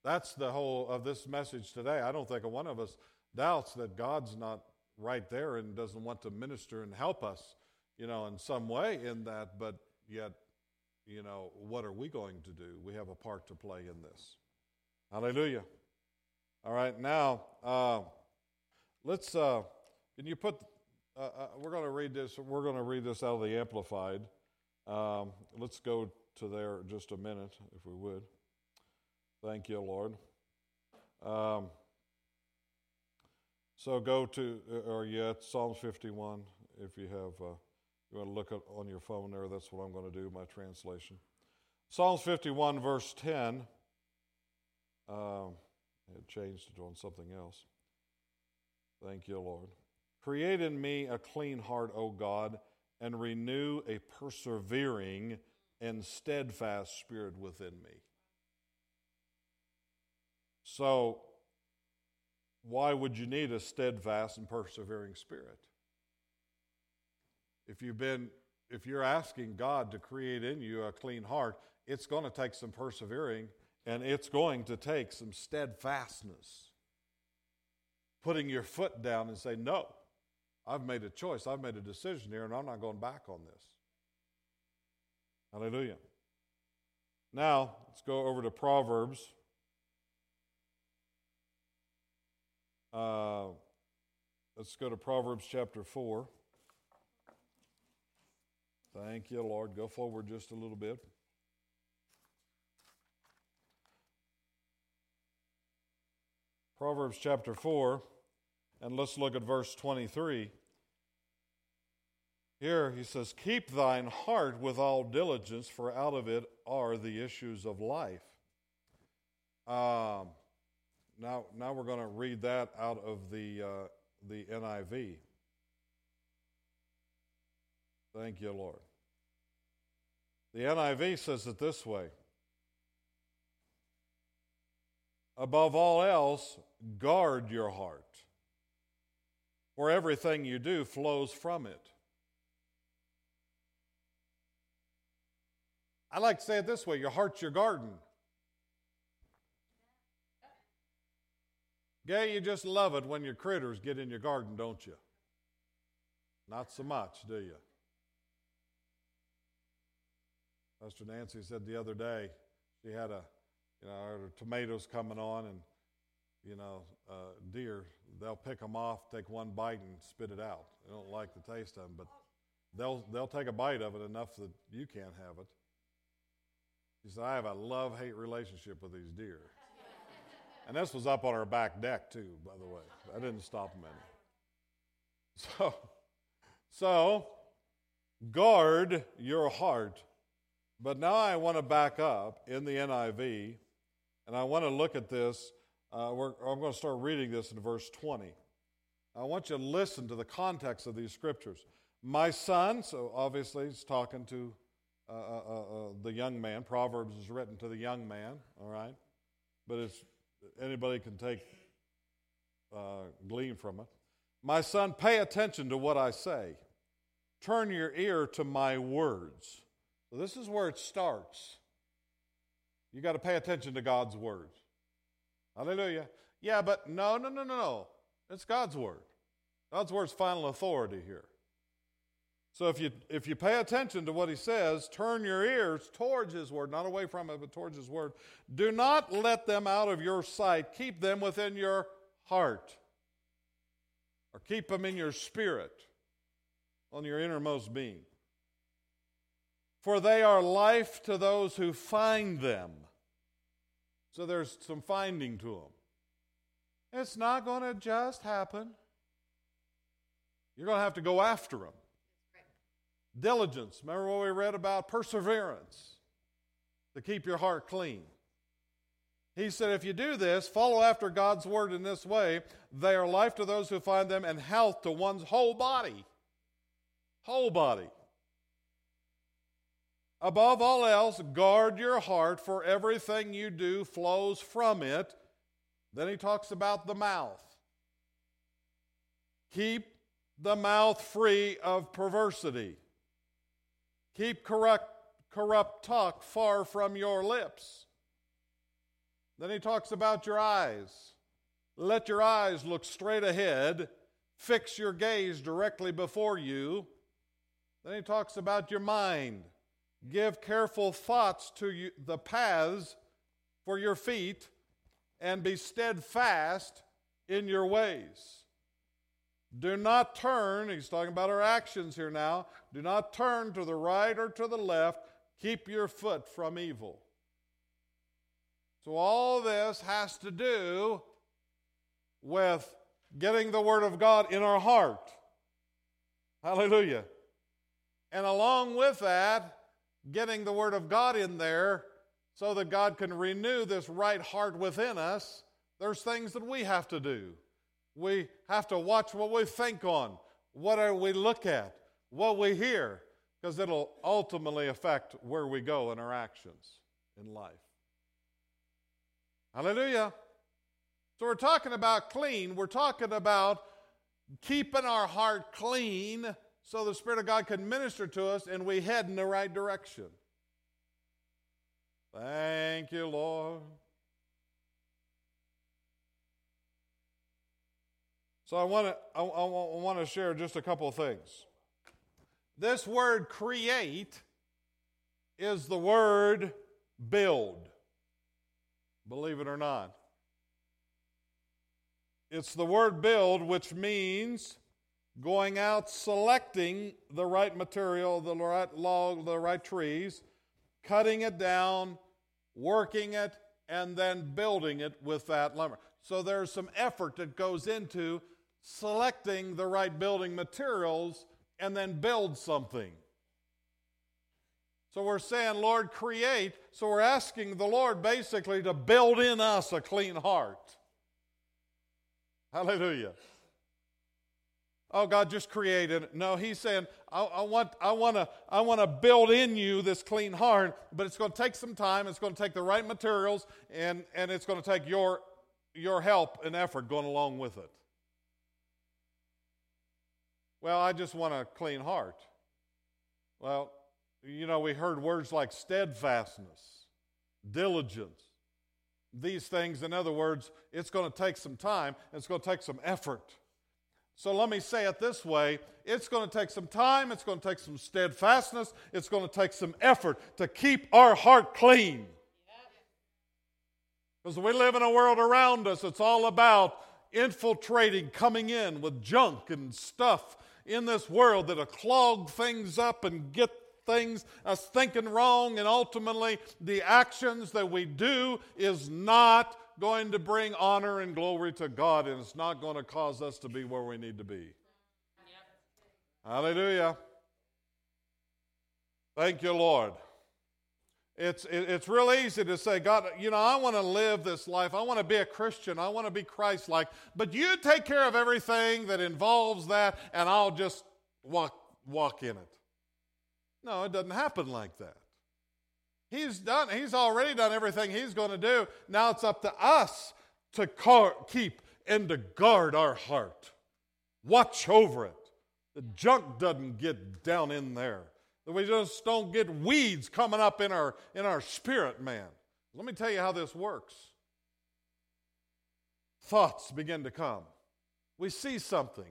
That's the whole of this message today. I don't think one of us doubts that God's not right there and doesn't want to minister and help us, you know, in some way in that, but yet, you know, what are we going to do? We have a part to play in this. Hallelujah. All right, now uh, let's. Uh, can you put? Uh, uh we're going to read this. We're going to read this out of the Amplified. Um, let's go to there just a minute, if we would. Thank you, Lord. Um, so go to, uh, or yet Psalms 51, if you have, uh, you want to look at, on your phone there, that's what I'm going to do, my translation. Psalms 51, verse 10. Um, it changed to on something else. Thank you, Lord. Create in me a clean heart, O God, and renew a persevering and steadfast spirit within me. So, why would you need a steadfast and persevering spirit? If you've been if you're asking God to create in you a clean heart, it's going to take some persevering and it's going to take some steadfastness. Putting your foot down and say, No, I've made a choice, I've made a decision here, and I'm not going back on this. Hallelujah. Now, let's go over to Proverbs. Uh, let's go to Proverbs chapter 4. Thank you, Lord. Go forward just a little bit. Proverbs chapter 4, and let's look at verse 23. Here he says, Keep thine heart with all diligence, for out of it are the issues of life. Um, now, now we're going to read that out of the, uh, the NIV. Thank you, Lord. The NIV says it this way Above all else, guard your heart, for everything you do flows from it. I like to say it this way your heart's your garden. Gay, you just love it when your critters get in your garden, don't you? Not so much, do you? Pastor Nancy said the other day she had a, you know, her tomatoes coming on, and you know, uh, deer, they'll pick them off, take one bite, and spit it out. They don't like the taste of them, but they'll they'll take a bite of it enough that you can't have it. She said, I have a love hate relationship with these deer. And this was up on our back deck, too, by the way. I didn't stop them any. So, so, guard your heart. But now I want to back up in the NIV, and I want to look at this. Uh, I'm going to start reading this in verse 20. I want you to listen to the context of these scriptures. My son, so obviously he's talking to uh, uh, uh, uh, the young man. Proverbs is written to the young man, all right? But it's, anybody can take uh, glean from it. My son, pay attention to what I say. Turn your ear to my words. So this is where it starts. You got to pay attention to God's words. Hallelujah. Yeah, but no, no, no, no, no. It's God's word. God's word's final authority here. So if you if you pay attention to what he says, turn your ears towards his word, not away from it, but towards his word. Do not let them out of your sight. Keep them within your heart. or keep them in your spirit, on your innermost being. For they are life to those who find them. So there's some finding to them. It's not going to just happen. You're going to have to go after them. Diligence. Remember what we read about perseverance to keep your heart clean. He said, if you do this, follow after God's word in this way, they are life to those who find them and health to one's whole body. Whole body. Above all else, guard your heart, for everything you do flows from it. Then he talks about the mouth. Keep the mouth free of perversity. Keep corrupt, corrupt talk far from your lips. Then he talks about your eyes. Let your eyes look straight ahead, fix your gaze directly before you. Then he talks about your mind. Give careful thoughts to you, the paths for your feet, and be steadfast in your ways. Do not turn, he's talking about our actions here now. Do not turn to the right or to the left. Keep your foot from evil. So, all this has to do with getting the Word of God in our heart. Hallelujah. And along with that, getting the Word of God in there so that God can renew this right heart within us, there's things that we have to do. We have to watch what we think on, what we look at, what we hear, because it'll ultimately affect where we go in our actions in life. Hallelujah. So we're talking about clean. We're talking about keeping our heart clean so the Spirit of God can minister to us and we head in the right direction. Thank you, Lord. So I want to I, I want to share just a couple of things. This word create is the word build. Believe it or not. It's the word build, which means going out selecting the right material, the right log, the right trees, cutting it down, working it, and then building it with that lumber. So there's some effort that goes into selecting the right building materials and then build something. So we're saying, Lord, create. So we're asking the Lord basically to build in us a clean heart. Hallelujah. Oh, God just created it. No, He's saying, I, I want, I want to, I want to build in you this clean heart, but it's going to take some time. It's going to take the right materials, and, and it's going to take your, your help and effort going along with it. Well, I just want a clean heart. Well, you know, we heard words like steadfastness, diligence. These things, in other words, it's going to take some time, it's going to take some effort. So let me say it this way it's going to take some time, it's going to take some steadfastness, it's going to take some effort to keep our heart clean. Because we live in a world around us, it's all about infiltrating, coming in with junk and stuff in this world that'll clog things up and get things us thinking wrong, and ultimately the actions that we do is not going to bring honor and glory to God, and it's not going to cause us to be where we need to be. Yep. Hallelujah. Thank you, Lord. It's, it's real easy to say, God, you know, I want to live this life. I want to be a Christian. I want to be Christ like. But you take care of everything that involves that, and I'll just walk, walk in it. No, it doesn't happen like that. He's done, he's already done everything he's going to do. Now it's up to us to car, keep and to guard our heart. Watch over it. The junk doesn't get down in there. That we just don't get weeds coming up in our in our spirit, man. Let me tell you how this works. Thoughts begin to come. We see something.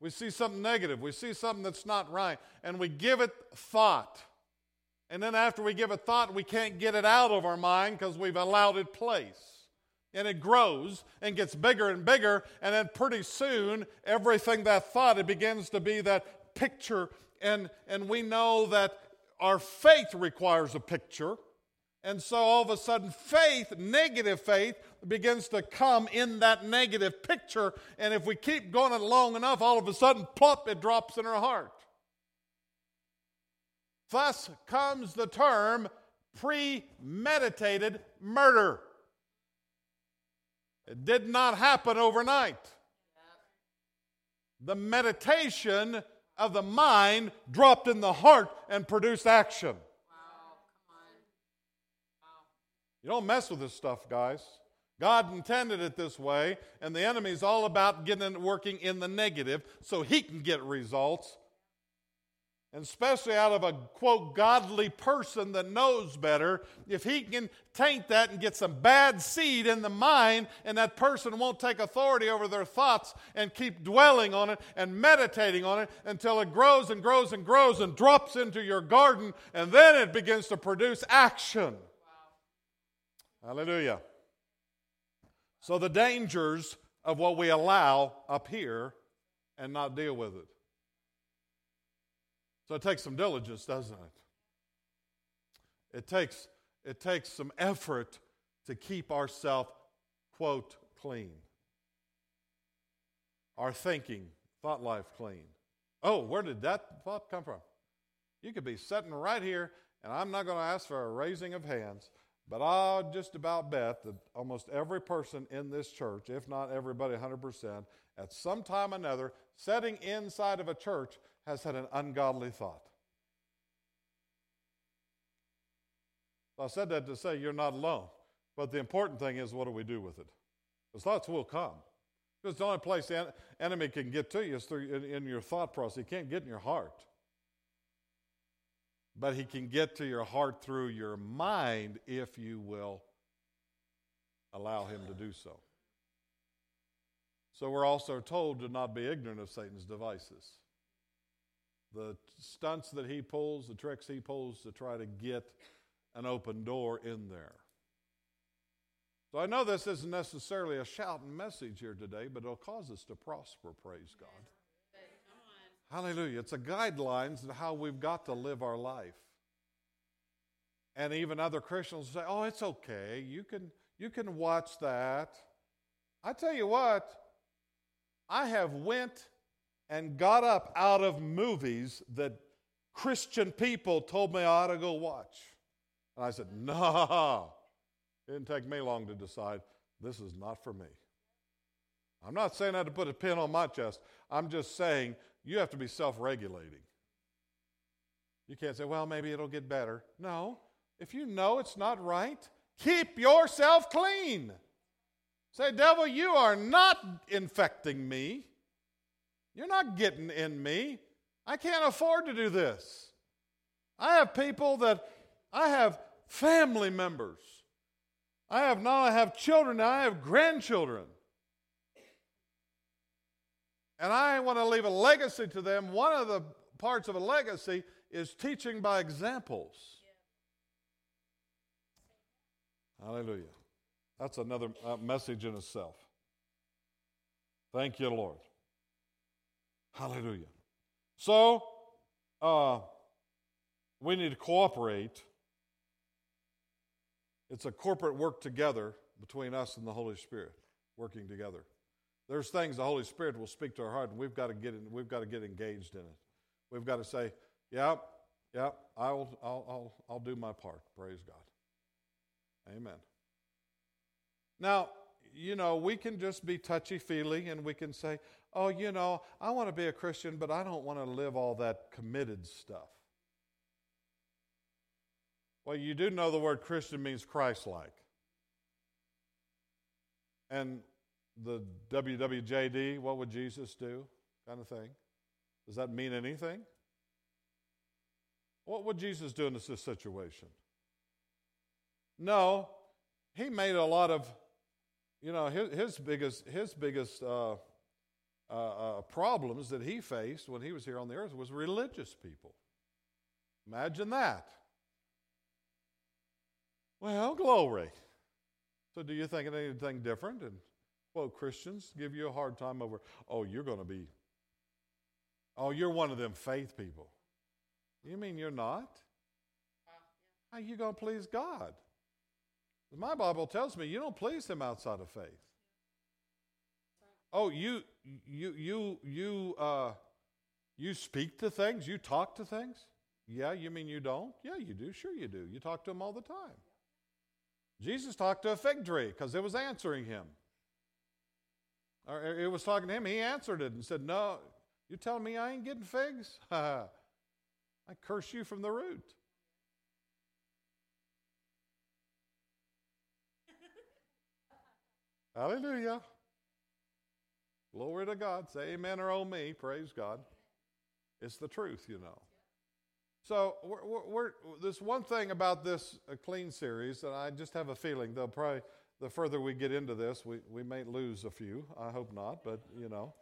We see something negative. We see something that's not right, and we give it thought. And then after we give it thought, we can't get it out of our mind because we've allowed it place. and it grows and gets bigger and bigger, and then pretty soon, everything that thought, it begins to be that picture. And, and we know that our faith requires a picture. And so all of a sudden, faith, negative faith, begins to come in that negative picture. And if we keep going it long enough, all of a sudden, plop, it drops in our heart. Thus comes the term premeditated murder. It did not happen overnight. The meditation of the mind dropped in the heart and produced action. You don't mess with this stuff, guys. God intended it this way, and the enemy's all about getting it working in the negative so he can get results and especially out of a quote godly person that knows better, if he can taint that and get some bad seed in the mind, and that person won't take authority over their thoughts and keep dwelling on it and meditating on it until it grows and grows and grows and drops into your garden, and then it begins to produce action. Wow. Hallelujah. So, the dangers of what we allow up here and not deal with it. So it takes some diligence, doesn't it? It takes, it takes some effort to keep ourselves, quote, clean. Our thinking, thought life clean. Oh, where did that thought come from? You could be sitting right here, and I'm not going to ask for a raising of hands, but I'll just about bet that almost every person in this church, if not everybody 100%, at some time or another, sitting inside of a church, has had an ungodly thought. I said that to say you're not alone. But the important thing is, what do we do with it? Because thoughts will come. Because the only place the enemy can get to you is through in, in your thought process. He can't get in your heart. But he can get to your heart through your mind if you will allow him to do so. So we're also told to not be ignorant of Satan's devices the stunts that he pulls, the tricks he pulls to try to get an open door in there. So I know this isn't necessarily a shouting message here today, but it'll cause us to prosper, praise God. Hallelujah. It's a guidelines to how we've got to live our life. And even other Christians say, "Oh, it's okay. You can you can watch that." I tell you what, I have went and got up out of movies that Christian people told me I ought to go watch. And I said, No. It didn't take me long to decide this is not for me. I'm not saying I had to put a pin on my chest. I'm just saying you have to be self regulating. You can't say, well, maybe it'll get better. No. If you know it's not right, keep yourself clean. Say, devil, you are not infecting me. You're not getting in me. I can't afford to do this. I have people that I have family members. I have now I have children, now I have grandchildren. And I want to leave a legacy to them. One of the parts of a legacy is teaching by examples. Hallelujah. That's another uh, message in itself. Thank you, Lord. Hallelujah. So, uh, we need to cooperate. It's a corporate work together between us and the Holy Spirit, working together. There's things the Holy Spirit will speak to our heart, and we've got to get in, we've got to get engaged in it. We've got to say, "Yeah, yeah, I'll, I'll, I'll, I'll do my part." Praise God. Amen. Now, you know, we can just be touchy feely, and we can say, oh, you know, I want to be a Christian, but I don't want to live all that committed stuff. Well, you do know the word Christian means Christ like. And the WWJD, what would Jesus do? Kind of thing. Does that mean anything? What would Jesus do in this situation? No, he made a lot of, you know, his, his biggest, his biggest uh, uh, uh, problems that he faced when he was here on the earth was religious people. Imagine that. Well, glory. So, do you think of anything different? And, well, Christians give you a hard time over, oh, you're going to be, oh, you're one of them faith people. You mean you're not? How are you going to please God? My Bible tells me you don't please Him outside of faith. Oh, you, you, you, you, uh, you speak to things, you talk to things? Yeah, you mean you don't? Yeah, you do. Sure, you do. You talk to them all the time. Jesus talked to a fig tree because it was answering him. Or it was talking to him. He answered it and said, No, you telling me I ain't getting figs? I curse you from the root. Hallelujah. Glory to God. Say amen or oh me. Praise God. It's the truth, you know. So, we're, we're, we're, there's one thing about this uh, clean series, and I just have a feeling they'll probably, the further we get into this, we, we may lose a few. I hope not, but you know,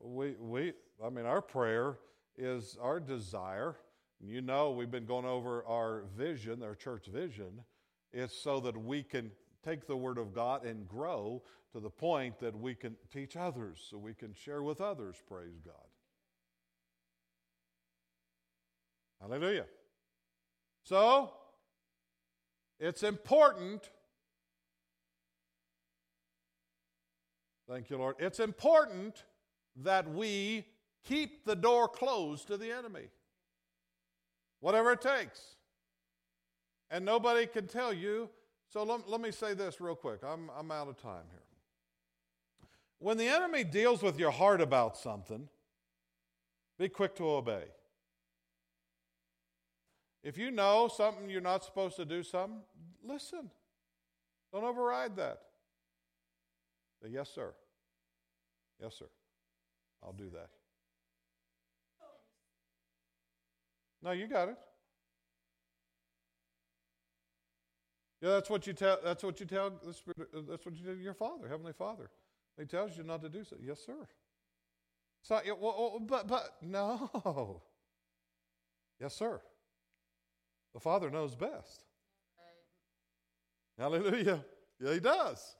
we, we, I mean, our prayer is our desire. You know, we've been going over our vision, our church vision. It's so that we can take the Word of God and grow to the point that we can teach others, so we can share with others, praise God. Hallelujah. So, it's important. Thank you, Lord. It's important that we keep the door closed to the enemy, whatever it takes. And nobody can tell you so let, let me say this real quick. I'm, I'm out of time here. When the enemy deals with your heart about something, be quick to obey. If you know something you're not supposed to do something, listen. Don't override that. Say, yes, sir. Yes, sir. I'll do that. No, you got it. Yeah, that's what you tell. That's what you tell. The Spirit, uh, that's what you tell your Father, Heavenly Father. He tells you not to do so. Yes, sir. So, well, oh, but but no. Yes, sir. The Father knows best. Hallelujah. Yeah, He does.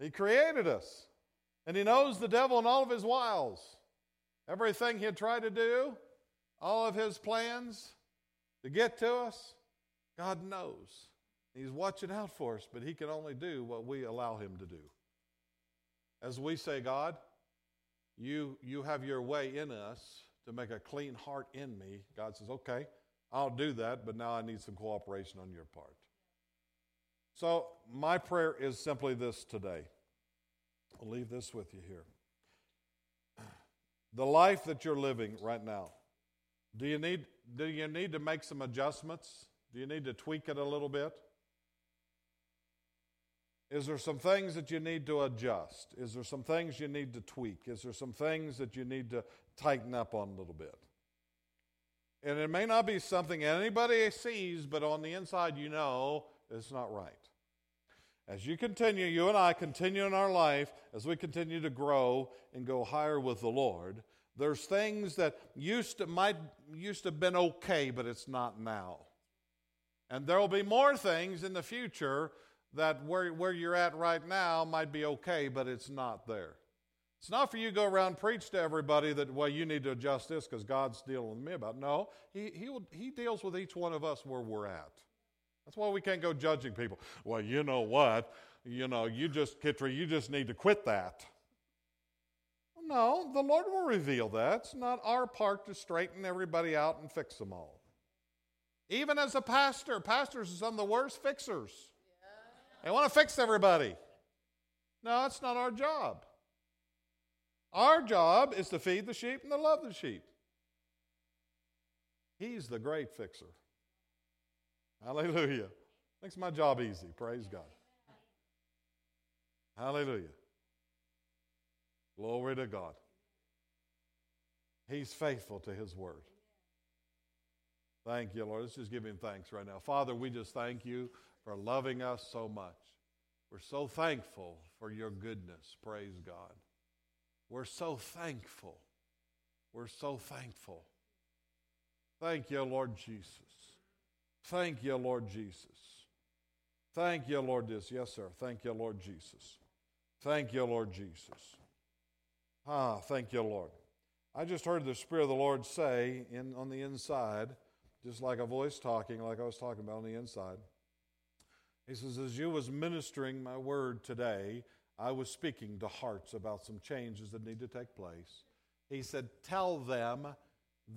He created us, and He knows the devil and all of his wiles. Everything he'd try to do, all of his plans to get to us, God knows. He's watching out for us, but He can only do what we allow Him to do. As we say, God, you, you have your way in us to make a clean heart in me. God says, okay, I'll do that, but now I need some cooperation on your part. So, my prayer is simply this today. I'll leave this with you here. The life that you're living right now, do you need, do you need to make some adjustments? Do you need to tweak it a little bit? Is there some things that you need to adjust? Is there some things you need to tweak? Is there some things that you need to tighten up on a little bit? And it may not be something anybody sees, but on the inside you know it's not right. As you continue, you and I continue in our life, as we continue to grow and go higher with the Lord, there's things that used to might used to have been okay, but it's not now. And there will be more things in the future that where, where you're at right now might be okay, but it's not there. It's not for you to go around preach to everybody that, well, you need to adjust this because God's dealing with me about it. No, he, he, will, he deals with each one of us where we're at. That's why we can't go judging people. Well, you know what? You know, you just, Kitri, you just need to quit that. No, the Lord will reveal that. It's not our part to straighten everybody out and fix them all. Even as a pastor, pastors are some of the worst fixers. They want to fix everybody. No, it's not our job. Our job is to feed the sheep and to love the sheep. He's the great fixer. Hallelujah. Makes my job easy. Praise God. Hallelujah. Glory to God. He's faithful to his word. Thank you, Lord. Let's just give him thanks right now. Father, we just thank you for loving us so much. We're so thankful for your goodness. Praise God. We're so thankful. We're so thankful. Thank you, Lord Jesus. Thank you, Lord Jesus. Thank you, Lord. This, yes, sir. Thank you, Lord Jesus. Thank you, Lord Jesus. Ah, thank you, Lord. I just heard the Spirit of the Lord say in, on the inside, just like a voice talking, like I was talking about on the inside. He says, As you was ministering my word today, I was speaking to hearts about some changes that need to take place. He said, Tell them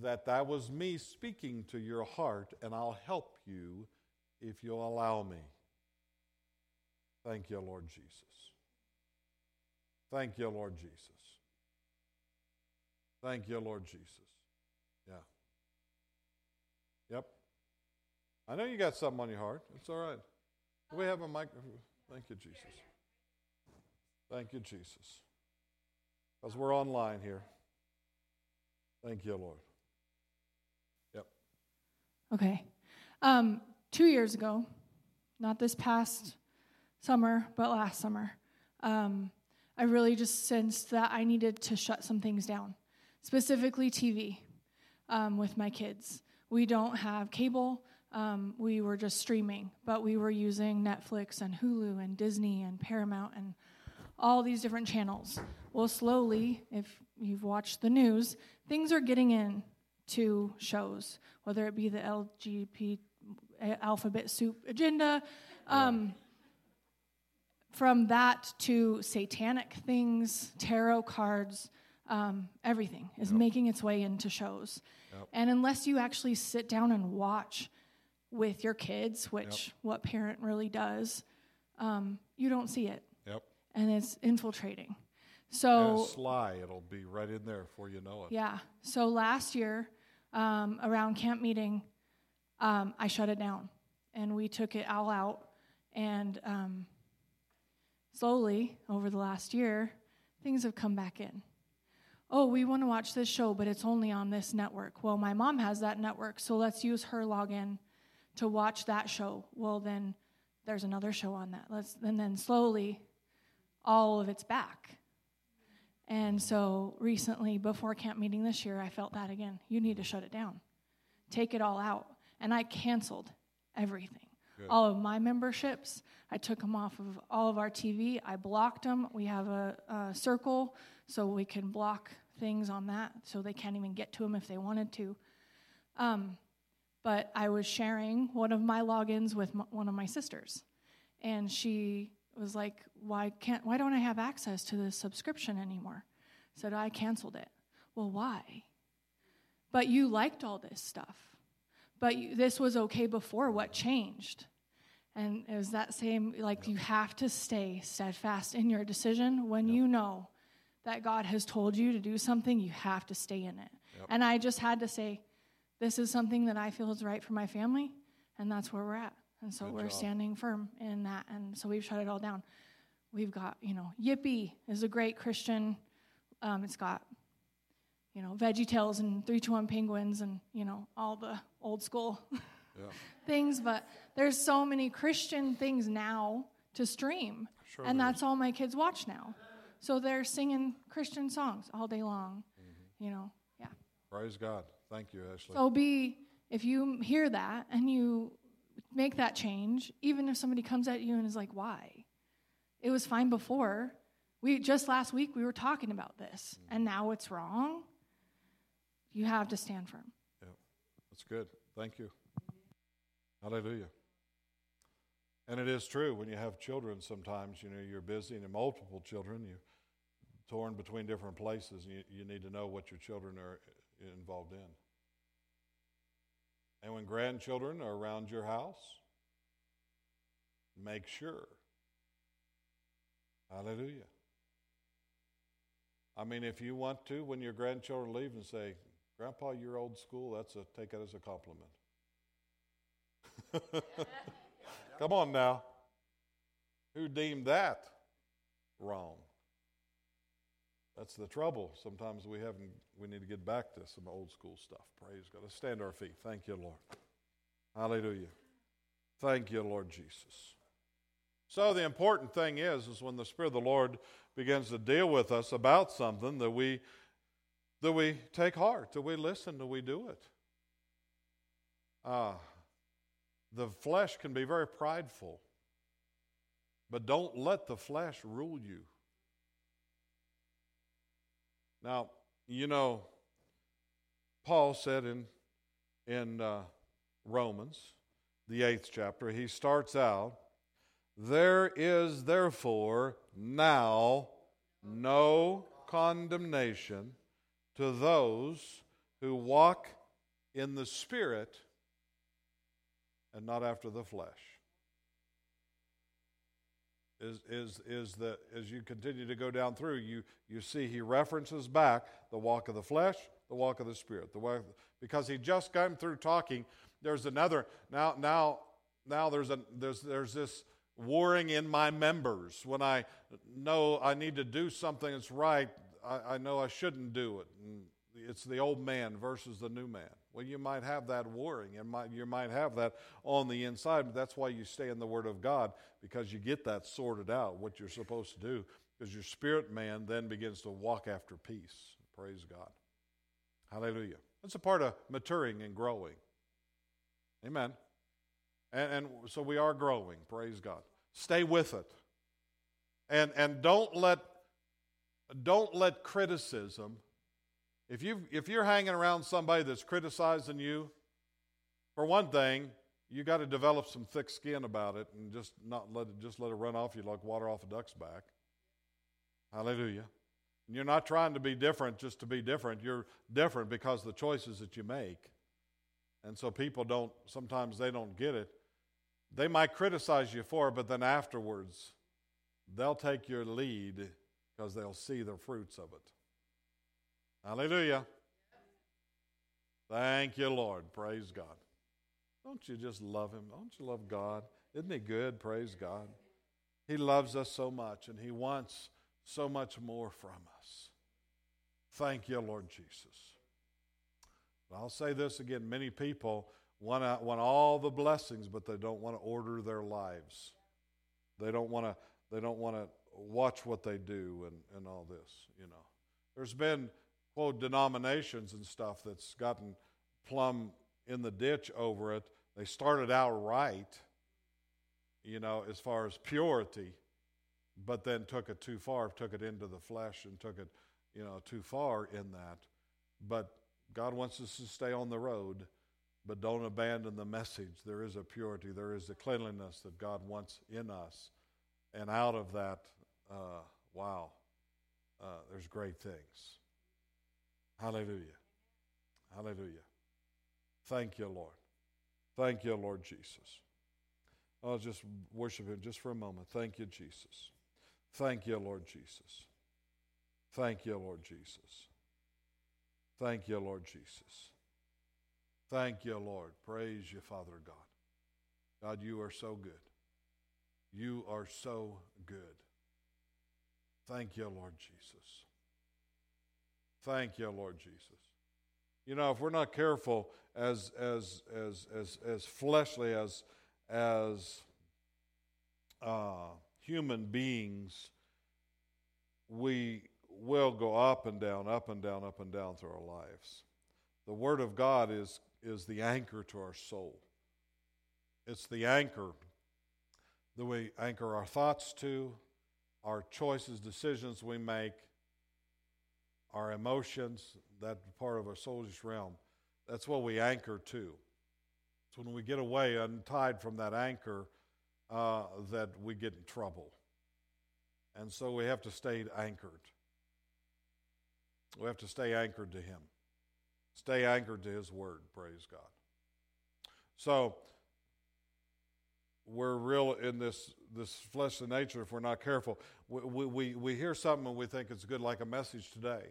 that that was me speaking to your heart, and I'll help you if you'll allow me. Thank you, Lord Jesus. Thank you, Lord Jesus. Thank you, Lord Jesus. Yeah. Yep. I know you got something on your heart. It's all right. Do we have a microphone? Thank you, Jesus. Thank you, Jesus. Because we're online here. Thank you, Lord. Yep. Okay. Um, two years ago, not this past summer, but last summer, um, I really just sensed that I needed to shut some things down, specifically TV um, with my kids. We don't have cable. Um, we were just streaming, but we were using Netflix and Hulu and Disney and Paramount and all these different channels. Well, slowly, if you've watched the news, things are getting in to shows, whether it be the LGBT alphabet soup agenda. Um, from that to satanic things, tarot cards, um, everything is yep. making its way into shows. Yep. And unless you actually sit down and watch with your kids, which yep. what parent really does, um, you don't see it. Yep. And it's infiltrating. So sly, it'll be right in there before you know it. Yeah. So last year, um, around camp meeting, um, I shut it down, and we took it all out. And um, slowly, over the last year, things have come back in. Oh, we want to watch this show, but it's only on this network. Well, my mom has that network, so let's use her login to watch that show. Well, then there's another show on that. Let's and then slowly, all of it's back. And so recently, before camp meeting this year, I felt that again. You need to shut it down, take it all out. And I canceled everything. Good. All of my memberships, I took them off of all of our TV. I blocked them. We have a, a circle so we can block things on that so they can't even get to them if they wanted to. Um, but I was sharing one of my logins with m- one of my sisters, and she was like, "Why can't? Why don't I have access to this subscription anymore?" I said, "I canceled it." Well, why? But you liked all this stuff. But you, this was okay before. What changed? And it was that same, like, you have to stay steadfast in your decision when yep. you know that God has told you to do something, you have to stay in it. Yep. And I just had to say, this is something that I feel is right for my family, and that's where we're at. And so Good we're job. standing firm in that. And so we've shut it all down. We've got, you know, Yippee is a great Christian. Um, it's got, you know, Veggie Tales and 321 Penguins and, you know, all the old school yeah. things. But there's so many Christian things now to stream. Sure and that's all my kids watch now. So they're singing Christian songs all day long, mm-hmm. you know, yeah. Praise God. Thank you, Ashley. So be, if you hear that and you make that change, even if somebody comes at you and is like, why? It was fine before. We just last week we were talking about this, mm-hmm. and now it's wrong. You have to stand firm. Yeah, that's good. Thank you. Hallelujah. And it is true when you have children, sometimes you know you're busy and multiple children, you're torn between different places, and you, you need to know what your children are involved in. And when grandchildren are around your house, make sure. Hallelujah. I mean, if you want to, when your grandchildren leave and say, Grandpa, you're old school, that's a take it as a compliment. Come on now. Who deemed that wrong? That's the trouble. Sometimes we haven't we need to get back to some old school stuff. Praise God. Let's stand to our feet. Thank you, Lord. Hallelujah. Thank you, Lord Jesus. So the important thing is is when the Spirit of the Lord begins to deal with us about something that we that we take heart, that we listen, that we do it. Ah, the flesh can be very prideful. But don't let the flesh rule you. Now, you know, Paul said in, in uh, Romans, the eighth chapter, he starts out, There is therefore now no condemnation to those who walk in the Spirit and not after the flesh. Is, is, is that as you continue to go down through, you, you see he references back the walk of the flesh, the walk of the spirit. The walk, because he just came through talking. There's another now now now there's a there's there's this warring in my members. When I know I need to do something that's right, I, I know I shouldn't do it. And it's the old man versus the new man. Well, you might have that warring, and you might have that on the inside, but that's why you stay in the Word of God, because you get that sorted out, what you're supposed to do, because your spirit man then begins to walk after peace. Praise God. Hallelujah. That's a part of maturing and growing. Amen. And, and so we are growing. Praise God. Stay with it. And, and don't let don't let criticism if, you if you're hanging around somebody that's criticizing you, for one thing, you got to develop some thick skin about it and just not let it just let it run off you like water off a duck's back. Hallelujah. And you're not trying to be different just to be different. You're different because the choices that you make. And so people don't sometimes they don't get it. They might criticize you for it, but then afterwards they'll take your lead because they'll see the fruits of it. Hallelujah. Thank you, Lord. Praise God. Don't you just love Him? Don't you love God? Isn't He good? Praise God. He loves us so much and He wants so much more from us. Thank you, Lord Jesus. I'll say this again many people want, to, want all the blessings, but they don't want to order their lives. They don't want to, they don't want to watch what they do and, and all this, you know. There's been quote denominations and stuff that's gotten plumb in the ditch over it. They started out right, you know, as far as purity, but then took it too far, took it into the flesh and took it, you know, too far in that. But God wants us to stay on the road, but don't abandon the message. There is a purity, there is a cleanliness that God wants in us. And out of that, uh, wow, uh, there's great things. Hallelujah. Hallelujah. Thank you, Lord. Thank you, Lord Jesus. I'll just worship Him just for a moment. Thank you, Jesus. Thank you, Lord Jesus. Thank you, Lord Jesus. Thank you, Lord Jesus. Thank you, Lord. Praise you, Father God. God, you are so good. You are so good. Thank you, Lord Jesus. Thank you, Lord Jesus. You know, if we're not careful as as as as as fleshly as as uh, human beings, we will go up and down, up and down, up and down through our lives. The Word of God is is the anchor to our soul. It's the anchor that we anchor our thoughts to, our choices, decisions we make, our emotions, that part of our soulish realm. That's what we anchor to. It's when we get away untied from that anchor uh, that we get in trouble. And so we have to stay anchored. We have to stay anchored to Him. Stay anchored to His Word, praise God. So, we're real in this, this fleshly nature if we're not careful. We, we, we hear something and we think it's good, like a message today.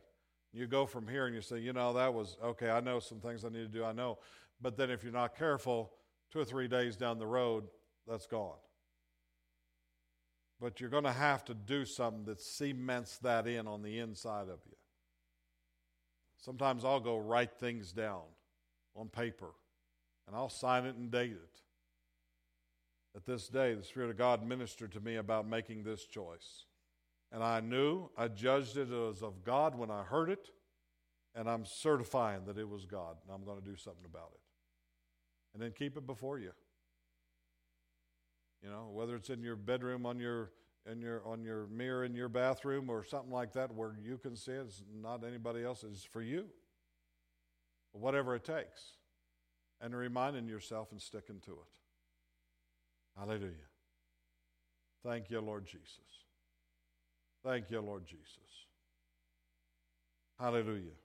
You go from here and you say, you know, that was okay, I know some things I need to do, I know. But then if you're not careful, two or three days down the road, that's gone. But you're going to have to do something that cements that in on the inside of you. Sometimes I'll go write things down on paper and I'll sign it and date it. At this day, the Spirit of God ministered to me about making this choice. And I knew, I judged it as of God when I heard it, and I'm certifying that it was God, and I'm going to do something about it. And then keep it before you. You know, whether it's in your bedroom, on your in your on your mirror in your bathroom, or something like that, where you can see it, it's not anybody else. It's for you. Whatever it takes, and reminding yourself and sticking to it. Hallelujah. Thank you, Lord Jesus. Thank you, Lord Jesus. Hallelujah.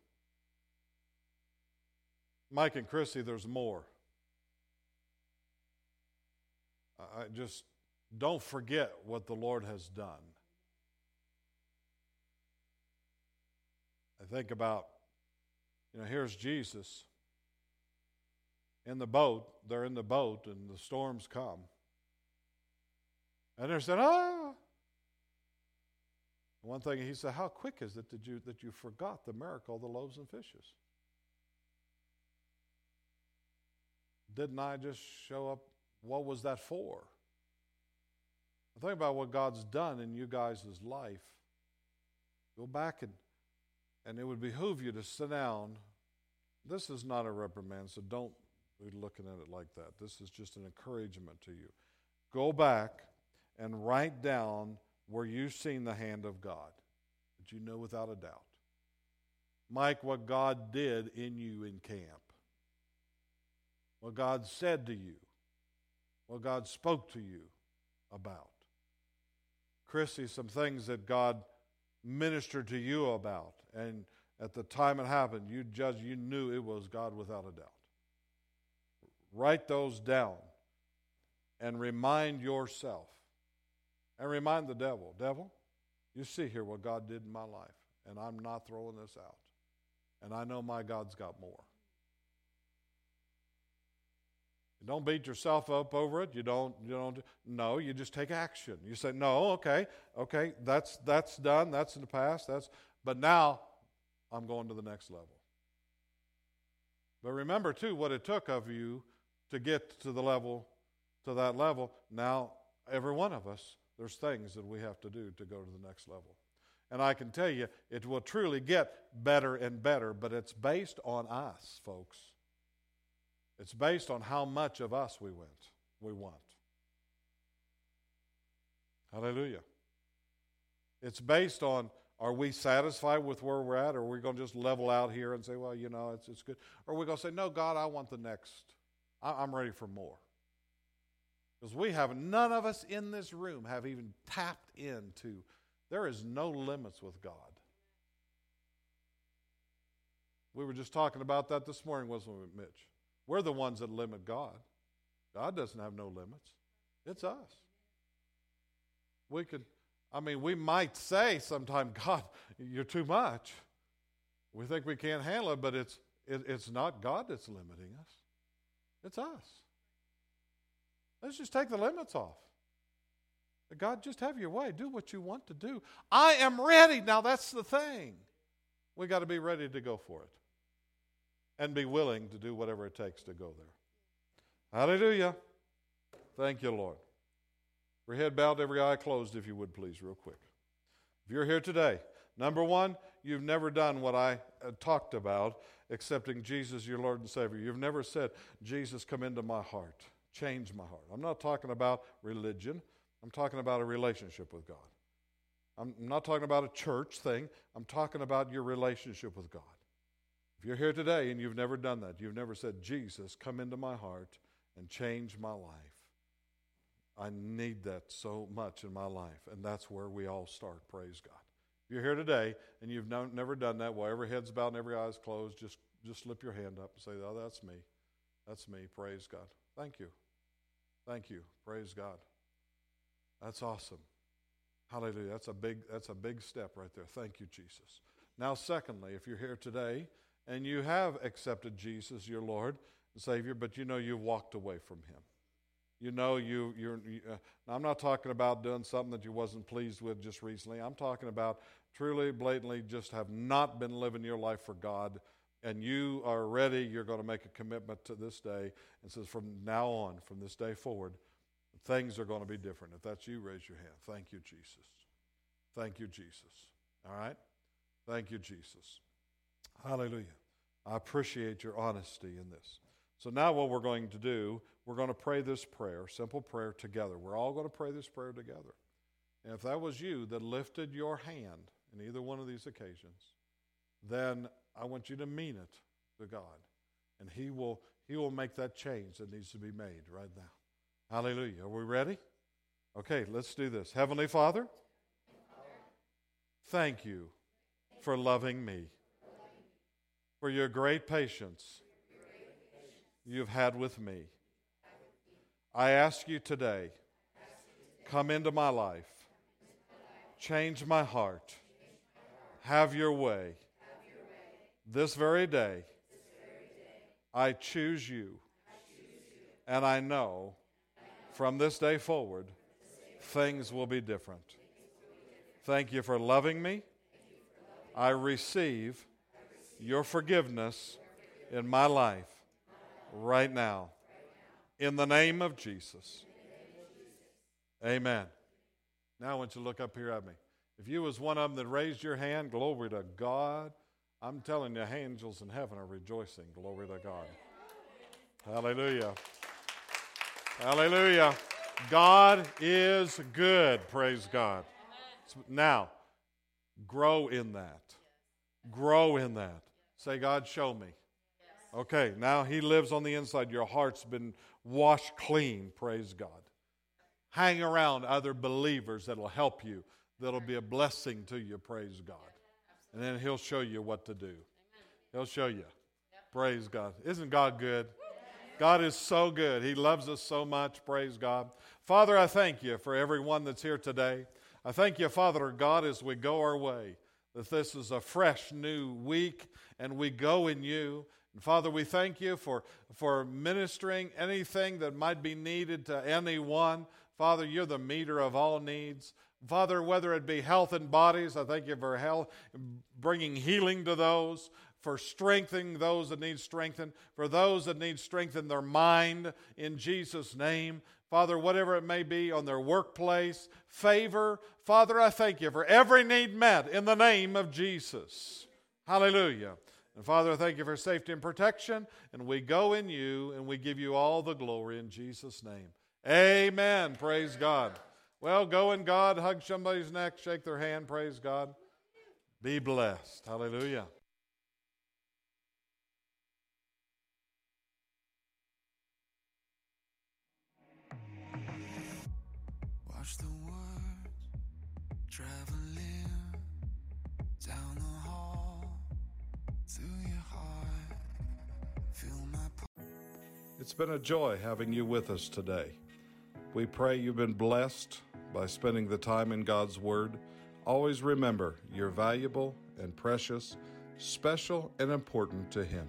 Mike and Chrissy, there's more. I just don't forget what the Lord has done. I think about, you know, here's Jesus in the boat. They're in the boat, and the storms come. And they said, ah. One thing he said, How quick is it that you, that you forgot the miracle of the loaves and fishes? Didn't I just show up? What was that for? Think about what God's done in you guys' life. Go back and, and it would behoove you to sit down. This is not a reprimand, so don't be looking at it like that. This is just an encouragement to you. Go back and write down where you've seen the hand of God, that you know without a doubt. Mike, what God did in you in camp, what God said to you, what God spoke to you about. Chrissy, some things that God ministered to you about, and at the time it happened, you judged, you knew it was God without a doubt. Write those down and remind yourself and remind the devil, devil, you see here what God did in my life, and I'm not throwing this out. And I know my God's got more. You don't beat yourself up over it. You don't, you don't, no, you just take action. You say, no, okay, okay, that's, that's done. That's in the past. That's, but now I'm going to the next level. But remember, too, what it took of you to get to the level, to that level. Now, every one of us there's things that we have to do to go to the next level. And I can tell you, it will truly get better and better, but it's based on us, folks. It's based on how much of us we went, we want. Hallelujah. It's based on are we satisfied with where we're at, or are we going to just level out here and say, well, you know, it's, it's good? Or are we going to say, no, God, I want the next. I, I'm ready for more. Because we have, none of us in this room have even tapped into, there is no limits with God. We were just talking about that this morning, wasn't we, Mitch? We're the ones that limit God. God doesn't have no limits, it's us. We could, I mean, we might say sometime, God, you're too much. We think we can't handle it, but it's, it, it's not God that's limiting us, it's us. Let's just take the limits off. God, just have your way. Do what you want to do. I am ready. Now, that's the thing. We got to be ready to go for it and be willing to do whatever it takes to go there. Hallelujah. Thank you, Lord. Every head bowed, every eye closed, if you would please, real quick. If you're here today, number one, you've never done what I uh, talked about, accepting Jesus your Lord and Savior. You've never said, Jesus, come into my heart change my heart. I'm not talking about religion, I'm talking about a relationship with God. I'm not talking about a church thing, I'm talking about your relationship with God. If you're here today and you've never done that, you've never said, Jesus, come into my heart and change my life. I need that so much in my life. And that's where we all start. Praise God. If you're here today and you've no, never done that, while every head's bowed and every eye's closed, just, just slip your hand up and say, Oh, that's me. That's me. Praise God. Thank you. Thank you. Praise God. That's awesome. Hallelujah. That's a big that's a big step right there. Thank you, Jesus. Now, secondly, if you're here today and you have accepted Jesus, your Lord and Savior, but you know you've walked away from Him. You know you you're. You, uh, I'm not talking about doing something that you wasn't pleased with just recently. I'm talking about truly, blatantly, just have not been living your life for God and you are ready, you're going to make a commitment to this day and says, from now on, from this day forward, things are going to be different. If that's you, raise your hand. Thank you, Jesus. Thank you, Jesus. All right? Thank you, Jesus. Hallelujah. I appreciate your honesty in this. So now what we're going to do, we're going to pray this prayer, simple prayer together. We're all going to pray this prayer together. And if that was you that lifted your hand in either one of these occasions, then I want you to mean it to God. And He will, he will make that change that needs to be made right now. Hallelujah. Are we ready? Okay, let's do this. Heavenly Father, thank you for loving me, for your great patience you've had with me. I ask you today, come into my life, change my heart, have your way. This very day, I choose you, and I know from this day forward, things will be different. Thank you for loving me. I receive your forgiveness in my life right now. In the name of Jesus. Amen. Now I want you to look up here at me. If you was one of them that raised your hand, glory to God. I'm telling you, angels in heaven are rejoicing. Glory to God. Hallelujah. Hallelujah. God is good. Praise God. Now, grow in that. Grow in that. Say, God, show me. Okay, now He lives on the inside. Your heart's been washed clean. Praise God. Hang around other believers that'll help you, that'll be a blessing to you. Praise God. And then He'll show you what to do. He'll show you. Praise God. Isn't God good? God is so good. He loves us so much. Praise God. Father, I thank you for everyone that's here today. I thank you, Father God, as we go our way, that this is a fresh new week and we go in you. And Father, we thank you for, for ministering anything that might be needed to anyone. Father, you're the meter of all needs. Father, whether it be health and bodies, I thank you for health, bringing healing to those for strengthening those that need strengthened, for those that need strengthened their mind in Jesus' name. Father, whatever it may be on their workplace, favor. Father, I thank you for every need met in the name of Jesus. Hallelujah. And Father, I thank you for safety and protection. And we go in you and we give you all the glory in Jesus' name. Amen. Praise God. Well, go in God, hug somebody's neck, shake their hand. Praise God. Be blessed. Hallelujah. Watch the words traveling down the hall through your heart. Feel my. It's been a joy having you with us today. We pray you've been blessed by spending the time in God's Word. Always remember you're valuable and precious, special and important to Him.